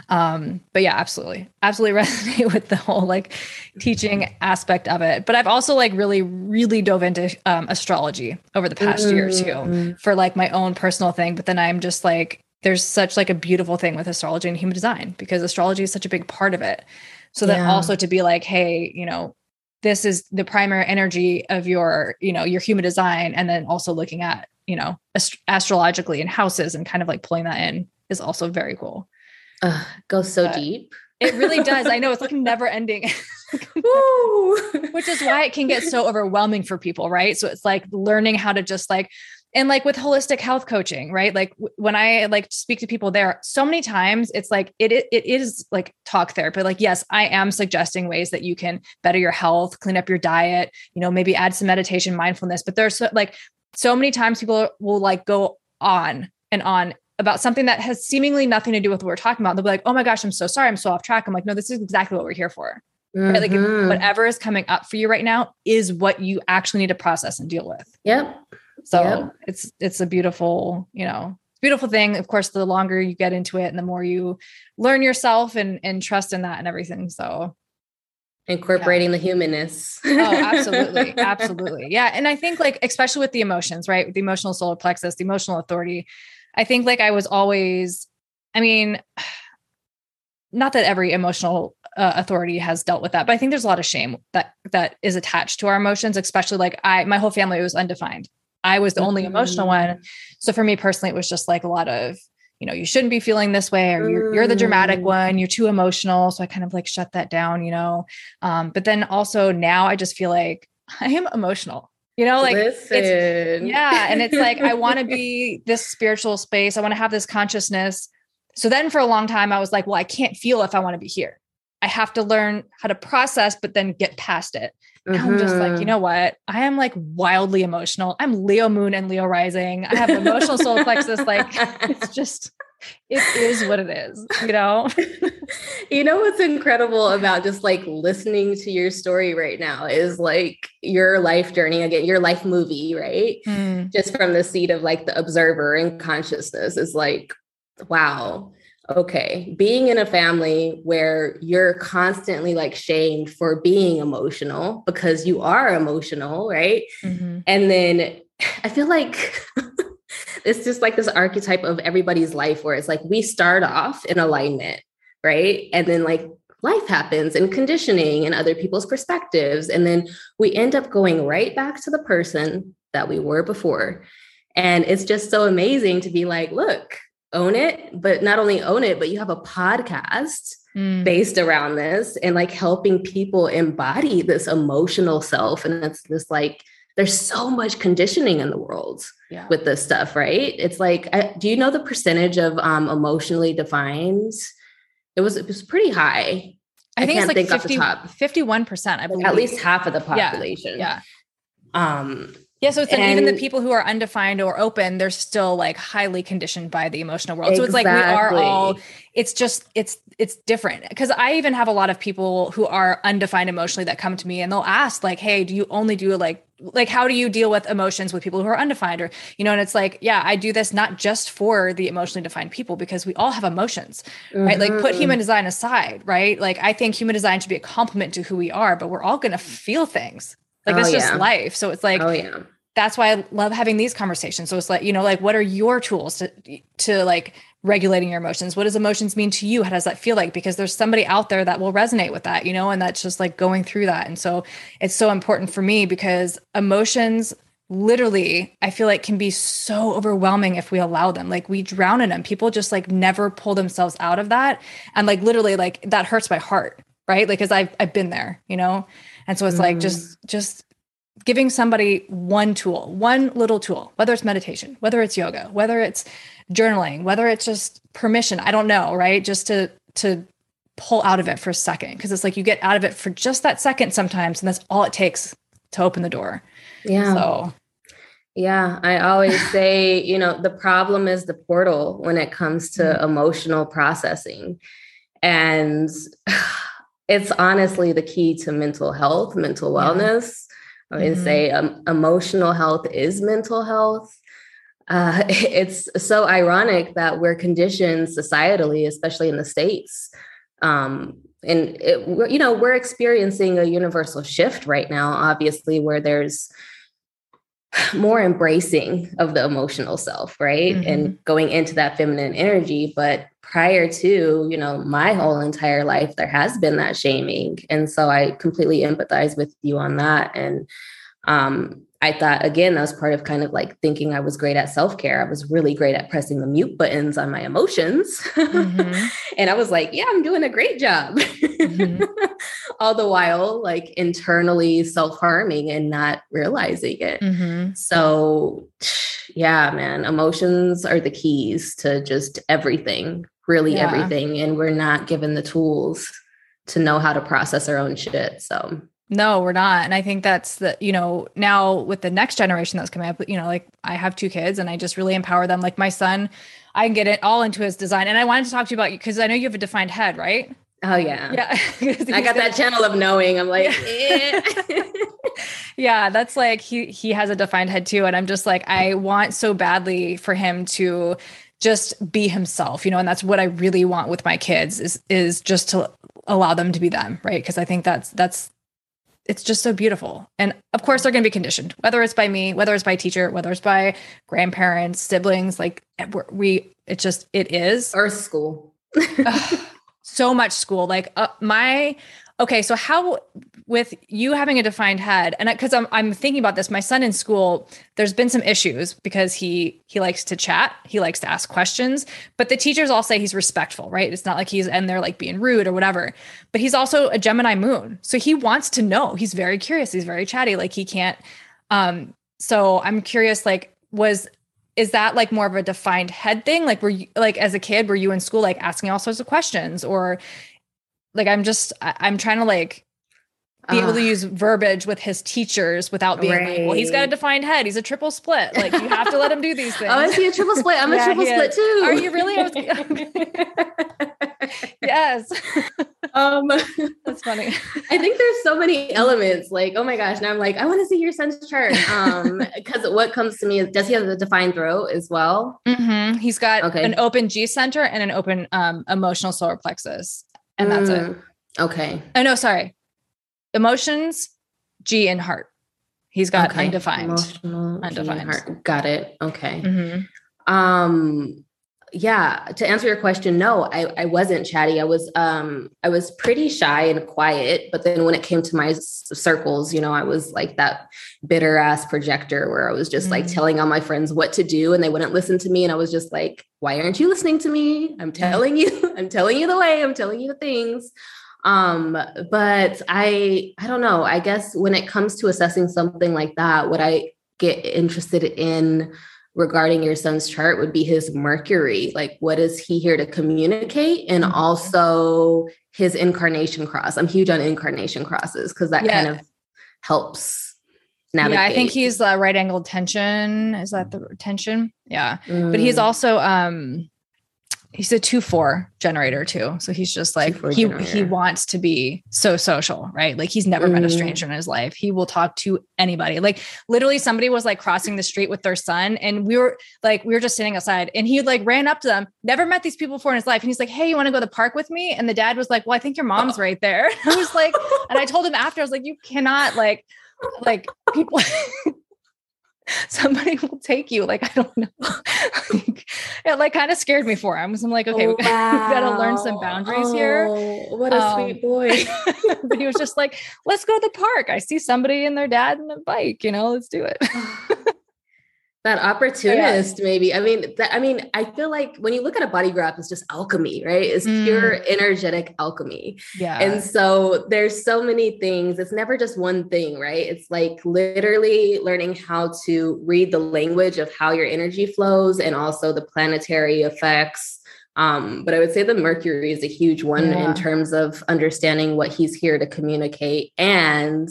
Um, but yeah, absolutely. Absolutely resonate with the whole like teaching aspect of it. But I've also like really really dove into um, astrology over the past mm-hmm. year too mm-hmm. for like my own personal thing, but then I'm just like there's such like a beautiful thing with astrology and human design because astrology is such a big part of it. So then yeah. also to be like, hey, you know, this is the primary energy of your you know your human design and then also looking at you know ast- astrologically in houses and kind of like pulling that in is also very cool. Uh, goes so but deep. it really does. I know it's like never ending. Which is why it can get so overwhelming for people right? So it's like learning how to just like and like with holistic health coaching right? Like w- when i like speak to people there so many times it's like it, it it is like talk therapy. Like yes i am suggesting ways that you can better your health clean up your diet you know maybe add some meditation mindfulness but there's so, like so many times people will like go on and on about something that has seemingly nothing to do with what we're talking about. They'll be like oh my gosh i'm so sorry i'm so off track. I'm like no this is exactly what we're here for. Mm-hmm. right? Like mm-hmm. whatever is coming up for you right now is what you actually need to process and deal with. Yep so yep. it's it's a beautiful, you know, beautiful thing. Of course, the longer you get into it and the more you learn yourself and and trust in that and everything. So incorporating yeah. the humanness. oh, absolutely. Absolutely. Yeah. And I think like especially with the emotions, right? With the emotional solar plexus, the emotional authority. I think like I was always, I mean, not that every emotional uh, authority has dealt with that, but I think there's a lot of shame that that is attached to our emotions, especially like I my whole family was undefined. I was the only emotional one. So for me personally, it was just like a lot of, you know, you shouldn't be feeling this way, or you're, you're the dramatic mm. one, you're too emotional. So I kind of like shut that down, you know. Um, but then also now I just feel like I am emotional. You know, like Listen. it's yeah, and it's like I want to be this spiritual space. I want to have this consciousness. So then for a long time, I was like, well, I can't feel if I want to be here. I have to learn how to process, but then get past it. Mm-hmm. I'm just like, you mm-hmm. know what? I am like wildly emotional. I'm Leo moon and Leo rising. I have emotional solar plexus. Like it's just, it is what it is, you know? you know what's incredible about just like listening to your story right now is like your life journey again, your life movie, right? Mm. Just from the seat of like the observer and consciousness is like, wow okay, being in a family where you're constantly like shamed for being emotional because you are emotional, right? Mm-hmm. And then I feel like it's just like this archetype of everybody's life where it's like we start off in alignment. right? And then like life happens and conditioning and other people's perspectives. And then we end up going right back to the person that we were before. And it's just so amazing to be like, look, own it, but not only own it, but you have a podcast mm. based around this and like helping people embody this emotional self. And it's this like, there's so much conditioning in the world yeah. with this stuff, right? It's like, I, do you know the percentage of um, emotionally defined? It was it was pretty high. I, I think it's like 50, 51%, I believe. At least half of the population. Yeah. yeah. Um, yeah, so it's and, even the people who are undefined or open, they're still like highly conditioned by the emotional world. Exactly. So it's like we are all it's just it's it's different because I even have a lot of people who are undefined emotionally that come to me and they'll ask like, "Hey, do you only do like like how do you deal with emotions with people who are undefined or you know and it's like yeah i do this not just for the emotionally defined people because we all have emotions mm-hmm. right like put human mm-hmm. design aside right like i think human design should be a complement to who we are but we're all going to feel things like oh, that's just life. So it's like, oh yeah. That's why I love having these conversations. So it's like, you know, like what are your tools to to like regulating your emotions? What does emotions mean to you? How does that feel like? Because there's somebody out there that will resonate with that, you know, and that's just like going through that. And so it's so important for me because emotions literally i feel like can be so overwhelming if we allow them like we drown in them people just like never pull themselves out of that and like literally like that hurts my heart right like because i've i've been there you know and so it's mm. like just just giving somebody one tool, one little tool, whether it's meditation, whether it's yoga, whether it's journaling, whether it's just permission, I don't know, right? Just to to pull out of it for a second because it's like you get out of it for just that second sometimes and that's all it takes to open the door. Yeah. So yeah, I always say, you know, the problem is the portal when it comes to mm-hmm. emotional processing. And it's honestly the key to mental health, mental wellness. Yeah. I mean, mm-hmm. say um, emotional health is mental health. Uh, it's so ironic that we're conditioned societally, especially in the states. Um, and it, you know, we're experiencing a universal shift right now, obviously, where there's more embracing of the emotional self, right? Mm-hmm. And going into that feminine energy. But prior to, you know, my whole entire life, there has been that shaming. And so I completely empathize with you on that. And um, I thought, again, that was part of kind of like thinking I was great at self care. I was really great at pressing the mute buttons on my emotions. Mm-hmm. and I was like, yeah, I'm doing a great job. Mm-hmm. All the while, like internally self harming and not realizing it. Mm-hmm. So, yeah, man, emotions are the keys to just everything, really yeah. everything. And we're not given the tools to know how to process our own shit. So, no, we're not. And I think that's the, you know, now with the next generation that's coming up, you know, like I have two kids and I just really empower them. Like my son, I can get it all into his design. And I wanted to talk to you about you because I know you have a defined head, right? Oh yeah. Yeah. I got that channel of knowing. I'm like, yeah. Eh. yeah, that's like he he has a defined head too. And I'm just like, I want so badly for him to just be himself, you know, and that's what I really want with my kids is is just to allow them to be them, right? Because I think that's that's it's just so beautiful. And of course, they're going to be conditioned, whether it's by me, whether it's by teacher, whether it's by grandparents, siblings. Like we, it just it is. Or school. so much school. Like uh, my okay, so how with you having a defined head and because I'm, I'm thinking about this my son in school there's been some issues because he he likes to chat he likes to ask questions but the teachers all say he's respectful right? It's not like he's and they're like being rude or whatever but he's also a gemini moon so he wants to know he's very curious he's very chatty like he can't um so i'm curious like was is that like more of a defined head thing? Like were you like as a kid were you in school like asking all sorts of questions or like i'm just I, i'm trying to like be able to use verbiage with his teachers without being right. like, well, he's got a defined head. He's a triple split. Like you have to let him do these things. oh, is he a triple split? I'm yeah, a triple split too. Are you really? yes. Um, that's funny. I think there's so many elements. Like, oh my gosh, now I'm like, I want to see your son's chart. Um, because what comes to me is, does he have a defined throat as well? Mm-hmm. He's got okay. an open G center and an open um, emotional solar plexus, and that's it. Mm, okay. Oh no, sorry emotions, G and heart. He's got okay. undefined. Emotional, undefined. Heart. Got it. Okay. Mm-hmm. Um, yeah, to answer your question, no, I, I wasn't chatty. I was um I was pretty shy and quiet, but then when it came to my s- circles, you know, I was like that bitter ass projector where I was just like Mm. telling all my friends what to do and they wouldn't listen to me and I was just like, why aren't you listening to me? I'm telling you, I'm telling you the way, I'm telling you the things. Um but I I don't know, I guess when it comes to assessing something like that, what I get interested in regarding your son's chart would be his Mercury. Like, what is he here to communicate? And Mhm. also his incarnation cross. I'm huge on incarnation crosses because that Yeah. kind of helps navigate. Yeah, I think he's uh, right angled tension. Is that the tension? Yeah. But he's Mm, also um he's a 2-4 generator too. So he's just like 2-4 he he wants to be so social, right? Like he's never met a Mm. stranger in his life. He will talk to anybody. Like literally somebody was like crossing the street with their son and we were like we were just sitting outside and he like ran up to them, never met these people before in his life and he's like, "Hey, you want to go to the park with me?" And the dad was like, "Well, I think your mom's right there." I was like and I told him after I was like, "You cannot like like people somebody will take you like i don't know. Like, it like kind of scared me for him so i'm like okay we gotta learn some Wow. boundaries here. Oh, What a Um, sweet boy. but he was just like let's go to the park. I see somebody and their dad and a bike you know let's do it that opportunist maybe i mean that, i mean i feel like when you look at a body graph it's just alchemy right? It's Mm. pure energetic alchemy. Yeah. And so there's so many things it's never just one thing right? It's like literally learning how to read the language of how your energy flows and also the planetary effects. Um, but i would say the mercury is a huge one Yeah. in terms of understanding what he's here to communicate and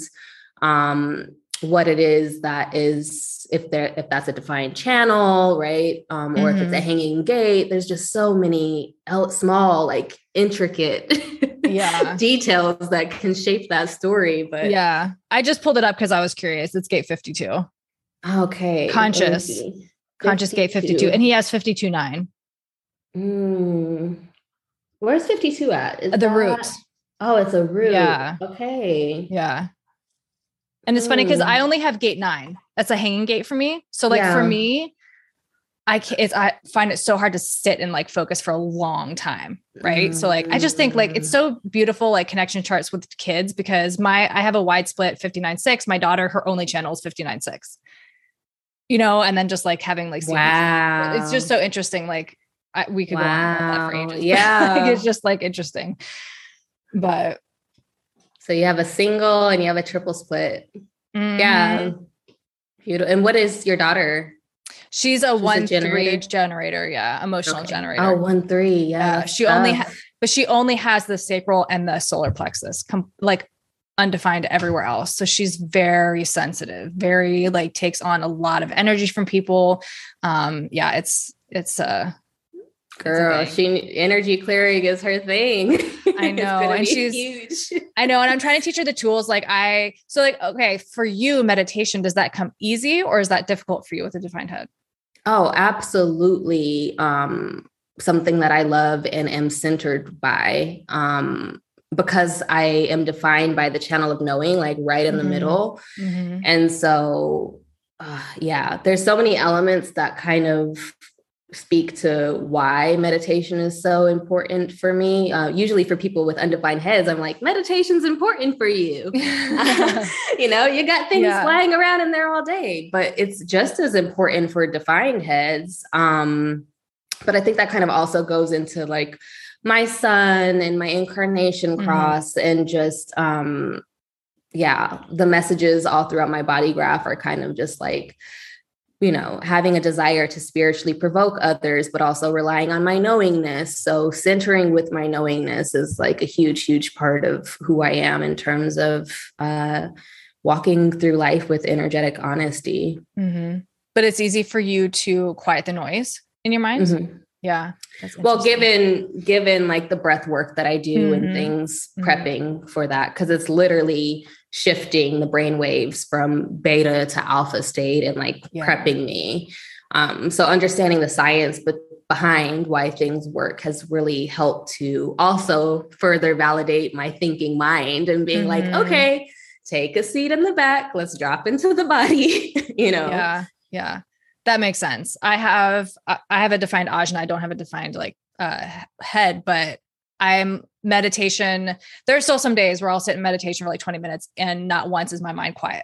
um, what it is that is if there if that's a defined channel right? Um, or if it's a Mhm. hanging gate there's just so many small like intricate Yeah. details that can shape that story but yeah. I just pulled it up because i was curious. It's gate 52 okay. Conscious. conscious gate 52 and he has 52 9 Mm. where's 52 at? Is the that- root. Oh it's a root. Yeah. okay. Yeah. And it's funny because Mm. I only have gate nine. That's a hanging gate for me. So like for me, I can it's I find it so hard to sit and like focus for a long time. Right. So like I just think like it's Mm. so beautiful, like connection charts with kids because my I have a wide split 59-6. My daughter, her only channel is 59-6. You know, and then just like having like wow it's just so interesting. Like I, we could go on that for ages. Yeah. like, it's just like interesting. But so you have a single and you have a triple split yeah mhm. beautiful and what is your daughter She's a a one three generator? generator, yeah, emotional Okay. generator. oh one three yeah Yeah, she only ha- but she only has the sacral and the solar plexus, com- like undefined everywhere else. So she's very sensitive, very like takes on a lot of energy from people. Um, yeah, it's it's uh Girl, she energy clearing is her thing. I know, and she's- huge. I know, and I'm trying to teach her the tools. Like I so like okay, for you, meditation does that come easy or is that difficult for you with a defined head? Oh, absolutely. Um, something that I love and am centered by. Um, because I am defined by the channel of knowing, like right in the Mhm. middle. Mm-hmm. And so, uh, yeah, there's so many elements that kind of speak to why meditation is so important for me. Uh, usually, for people with undefined heads, I'm like, meditation's important for you. you know, you got things Yeah. flying around in there all day, but it's just as important for defined heads. Um, but I think that kind of also goes into like my son and my incarnation Mhm. cross and just um yeah, the messages all throughout my body graph are kind of just like you know, having a desire to spiritually provoke others, but also relying on my knowingness. So, centering with my knowingness is like a huge, huge part of who I am in terms of uh, walking through life with energetic honesty. hmm But it's easy for you to quiet the noise in your mind. Mhm. Yeah. Well, given given like the breath work that I do Mhm. and things Mhm. prepping for that, because it's literally shifting the brain waves from beta to alpha state and like Yeah. prepping me. Um, so understanding the science, but behind why things work has really helped to also further validate my thinking mind and being like, Mhm. okay, take a seat in the back, let's drop into the body, you know. Yeah. Yeah. that makes sense. I have I have a defined ajna. I don't have a defined like uh, head, but I'm meditation. There are still some days where I'll sit in meditation for like 20 minutes and not once is my mind quiet.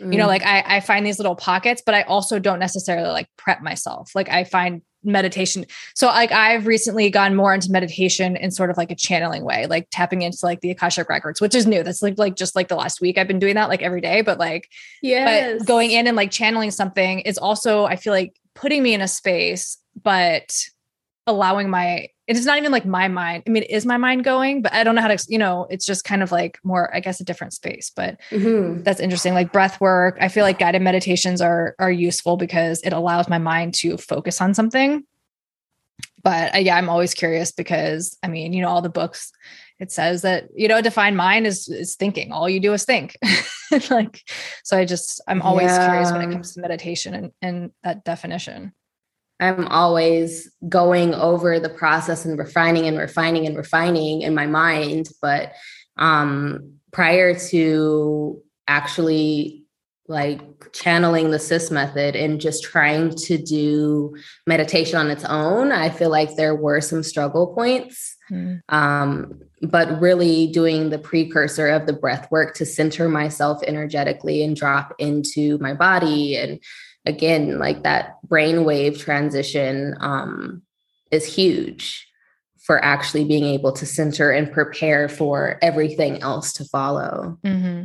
Mm. You know, mm. like I, I find these little pockets, but I also don't necessarily like prep myself. Like I find meditation. So like I've recently gone more into meditation in sort of like a channeling way, like tapping into like the Akashic records, which is new. That's like like just like the last week I've been doing that like every day, but like yeah, going in and like channeling something is also I feel like putting me in a space, but allowing my it's not even like my mind. I mean, it is my mind going, but I don't know how to, you know, it's just kind of like more, I guess, a different space. But mm-hmm. that's interesting. Like breath work. I feel like guided meditations are are useful because it allows my mind to focus on something. But uh, yeah, I'm always curious because I mean, you know, all the books it says that you know, define mind is is thinking. All you do is think. like, so I just I'm always yeah. curious when it comes to meditation and and that definition. I'm always going over the process and refining and refining and refining in my mind. But um, prior to actually like channeling the SIS method and just trying to do meditation on its own, I feel like there were some struggle points. Mm. Um, but really doing the precursor of the breath work to center myself energetically and drop into my body and again, like that brainwave transition um, is huge for actually being able to center and prepare for everything else to follow. Mm-hmm.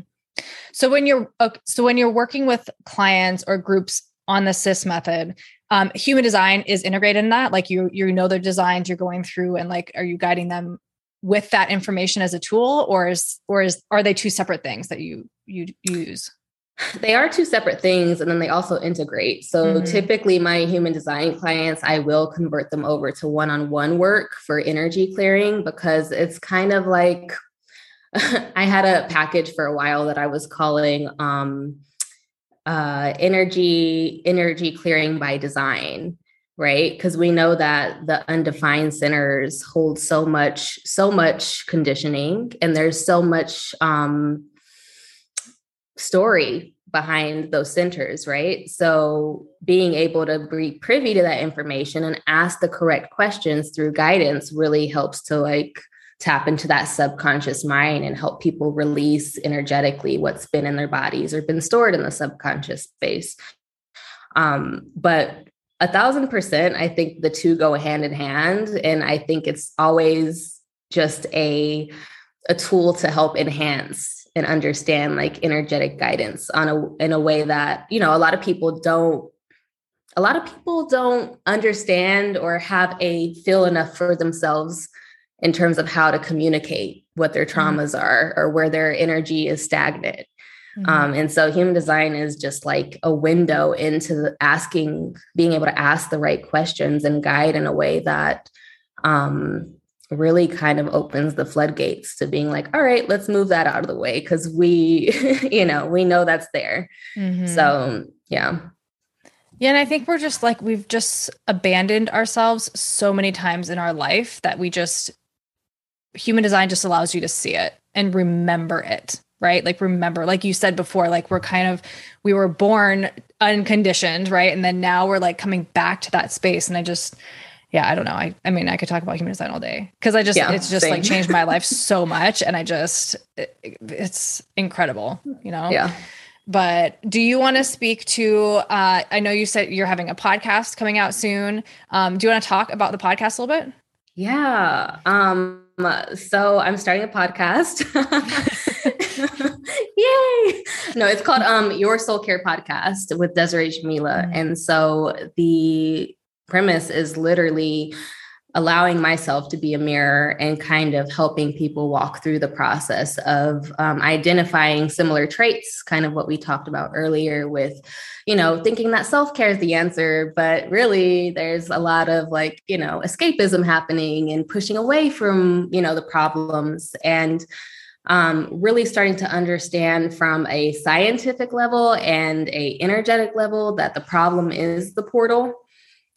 So when you're so when you're working with clients or groups on the SIS method, um, human design is integrated in that. Like you you know their designs, you're going through and like are you guiding them with that information as a tool, or is or is are they two separate things that you you use? They are two separate things and then they also integrate. So mm-hmm. typically my human design clients, I will convert them over to one-on-one work for energy clearing because it's kind of like I had a package for a while that I was calling um, uh, energy energy clearing by design right because we know that the undefined centers hold so much so much conditioning and there's so much um, story behind those centers, right? So being able to be privy to that information and ask the correct questions through guidance really helps to like tap into that subconscious mind and help people release energetically what's been in their bodies or been stored in the subconscious space. Um, but a thousand percent, I think the two go hand in hand. And I think it's always just a a tool to help enhance and understand like energetic guidance on a in a way that you know a lot of people don't a lot of people don't understand or have a feel enough for themselves in terms of how to communicate what their mm-hmm. traumas mm-hmm. are or where their energy is stagnant mm-hmm. um, and so human design is just like a window into asking being able to ask the right questions and guide in a way that um, really kind of opens the floodgates to being like, all right, let's move that out of the way because we, you know, we know that's there. Mm-hmm. So, yeah. Yeah. And I think we're just like, we've just abandoned ourselves so many times in our life that we just, human design just allows you to see it and remember it. Right. Like, remember, like you said before, like we're kind of, we were born unconditioned. Right. And then now we're like coming back to that space. And I just, yeah, I don't know. I, I mean, I could talk about human design all day because I just, yeah, it's just same. like changed my life so much. And I just, it, it's incredible, you know? Yeah. But do you want to speak to, uh, I know you said you're having a podcast coming out soon. Um, do you want to talk about the podcast a little bit? Yeah. Um, so I'm starting a podcast. Yay! No, it's called um Your Soul Care Podcast with Desiree Jamila. Mm-hmm. And so the premise is literally allowing myself to be a mirror and kind of helping people walk through the process of um, identifying similar traits kind of what we talked about earlier with you know thinking that self-care is the answer but really there's a lot of like you know escapism happening and pushing away from you know the problems and um, really starting to understand from a scientific level and a energetic level that the problem is the portal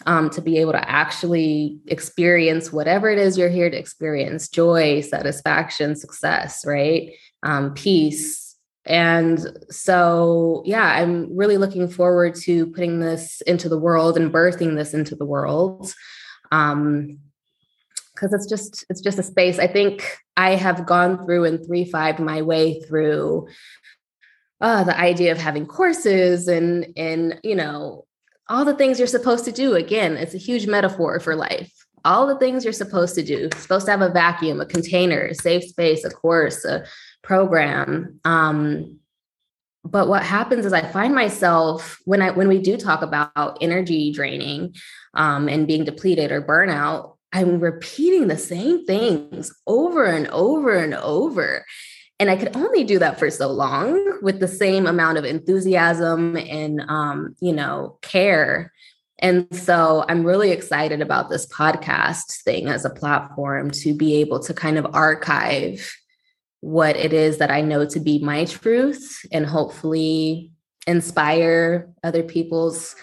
um, to be able to actually experience whatever it is you're here to experience joy, satisfaction, success, right? Um, peace, And so, yeah, I'm really looking forward to putting this into the world and birthing this into the world. Um, because it's just it's just a space. I think I have gone through and three five my way through uh, the idea of having courses and and you know all the things you're supposed to do. Again, it's a huge metaphor for life. All the things you're supposed to do. You're supposed to have a vacuum, a container, a safe space, a course, a program. Um, but what happens is I find myself when I when we do talk about energy draining um, and being depleted or burnout, I'm repeating the same things over and over and over. And I could only do that for so long with the same amount of enthusiasm and um, you know care. And so I'm really excited about this podcast thing as a platform to be able to kind of archive what it is that I know to be my truth and hopefully inspire other people's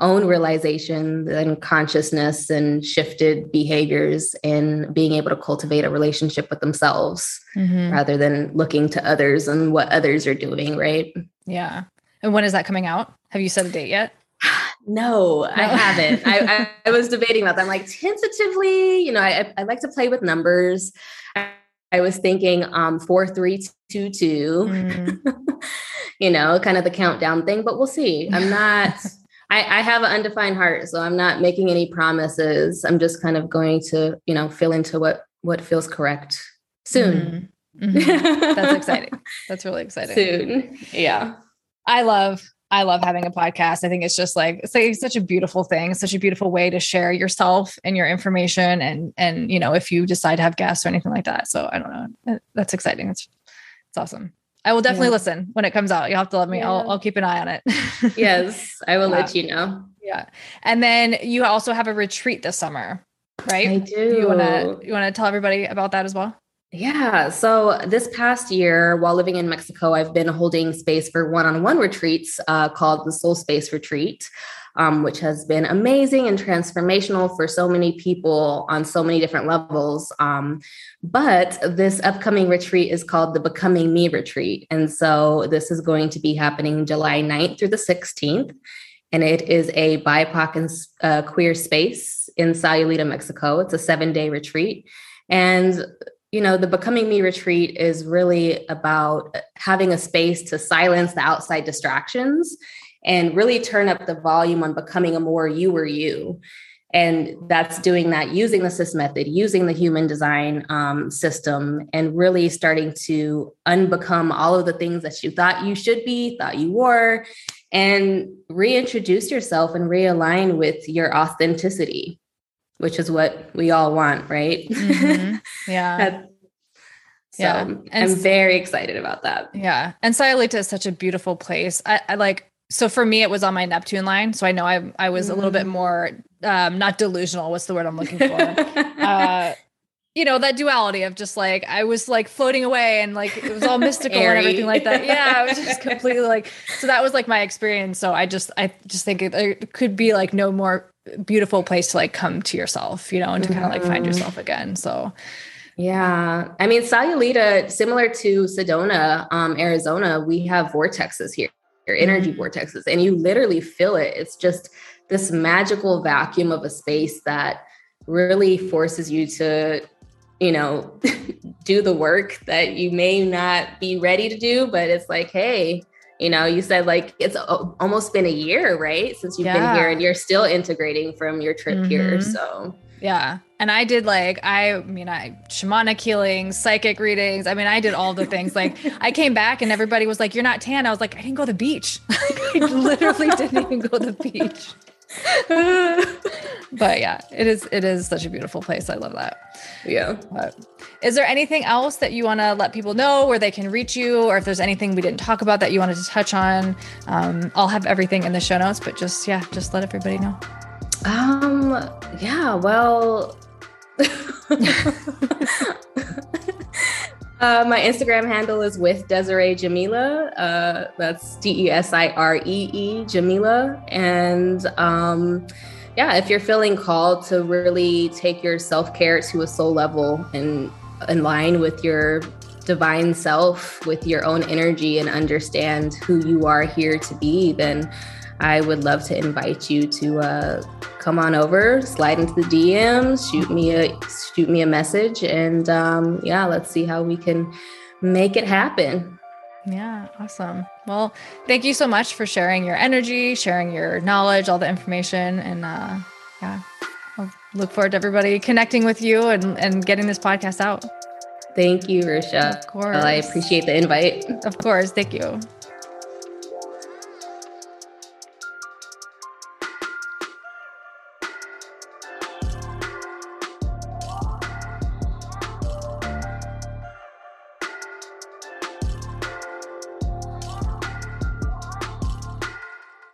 own realization and consciousness and shifted behaviors in being able to cultivate a relationship with themselves mm-hmm. rather than looking to others and what others are doing, right? Yeah. And when is that coming out? Have you set a date yet? No, no. I haven't. I, I, I, was debating about that. I'm like tentatively, you know, I, I like to play with numbers. I, I was thinking um four, three, two, two, mm. you know, kind of the countdown thing, but we'll see. I'm not I, I have an undefined heart, so I'm not making any promises. I'm just kind of going to, you know, fill into what what feels correct soon. Mm-hmm. Mm-hmm. That's exciting. That's really exciting. Soon. Yeah. I love I love having a podcast. I think it's just like it's like such a beautiful thing, such a beautiful way to share yourself and your information and and you know, if you decide to have guests or anything like that. So I don't know. That's exciting. It's it's awesome. I will definitely yeah. listen when it comes out. You'll have to let me. Yeah. I'll, I'll keep an eye on it. yes, I will let you know. Yeah, and then you also have a retreat this summer, right? I do. You want to you want to tell everybody about that as well? Yeah. So this past year, while living in Mexico, I've been holding space for one-on-one retreats uh, called the Soul Space Retreat um, which has been amazing and transformational for so many people on so many different levels. Um, but this upcoming retreat is called the Becoming Me Retreat. And so this is going to be happening July 9th through the 16th. And it is a BIPOC and uh, queer space in Sayulita, Mexico. It's a seven day retreat. And you know, the Becoming Me retreat is really about having a space to silence the outside distractions and really turn up the volume on becoming a more you or you. And that's doing that using the SIS method, using the human design um, system, and really starting to unbecome all of the things that you thought you should be, thought you were, and reintroduce yourself and realign with your authenticity, which is what we all want, right? Mm-hmm. Yeah. so yeah. And I'm very excited about that. Yeah. And Sayulita is such a beautiful place. I, I like so for me it was on my neptune line so i know i, I was a little bit mm. more um, not delusional what's the word i'm looking for uh, you know that duality of just like i was like floating away and like it was all mystical and everything like that yeah i was just completely like so that was like my experience so i just i just think it, it could be like no more beautiful place to like come to yourself you know and to kind of like find mm-hmm. yourself again so yeah. I mean, Sayulita, similar to Sedona, um, Arizona, we have vortexes here your energy mm-hmm. vortexes, and you literally feel it. It's just this magical vacuum of a space that really forces you to, you know, do the work that you may not be ready to do, but it's like, hey, you know, you said like it's almost been a year, right? Since you've yeah. been here and you're still integrating from your trip mm-hmm. here. So, yeah. And I did like, I mean, I shamanic healings, psychic readings. I mean, I did all the things. Like, I came back and everybody was like, You're not tan. I was like, I didn't go to the beach. I literally didn't even go to the beach. but yeah, it is it is such a beautiful place. I love that. Yeah. But is there anything else that you want to let people know where they can reach you, or if there's anything we didn't talk about that you wanted to touch on? Um, I'll have everything in the show notes, but just yeah, just let everybody know. Um, yeah, well, uh, my Instagram handle is with Desiree Jamila. Uh, that's D E S I R E E Jamila. And um, yeah, if you're feeling called to really take your self care to a soul level and in line with your divine self with your own energy and understand who you are here to be, then I would love to invite you to uh, come on over, slide into the DMs, shoot me a shoot me a message, and um, yeah, let's see how we can make it happen. Yeah, awesome. Well, thank you so much for sharing your energy, sharing your knowledge, all the information, and uh, yeah, I'll look forward to everybody connecting with you and, and getting this podcast out. Thank you, Risha. Of course. Well, I appreciate the invite. Of course. Thank you.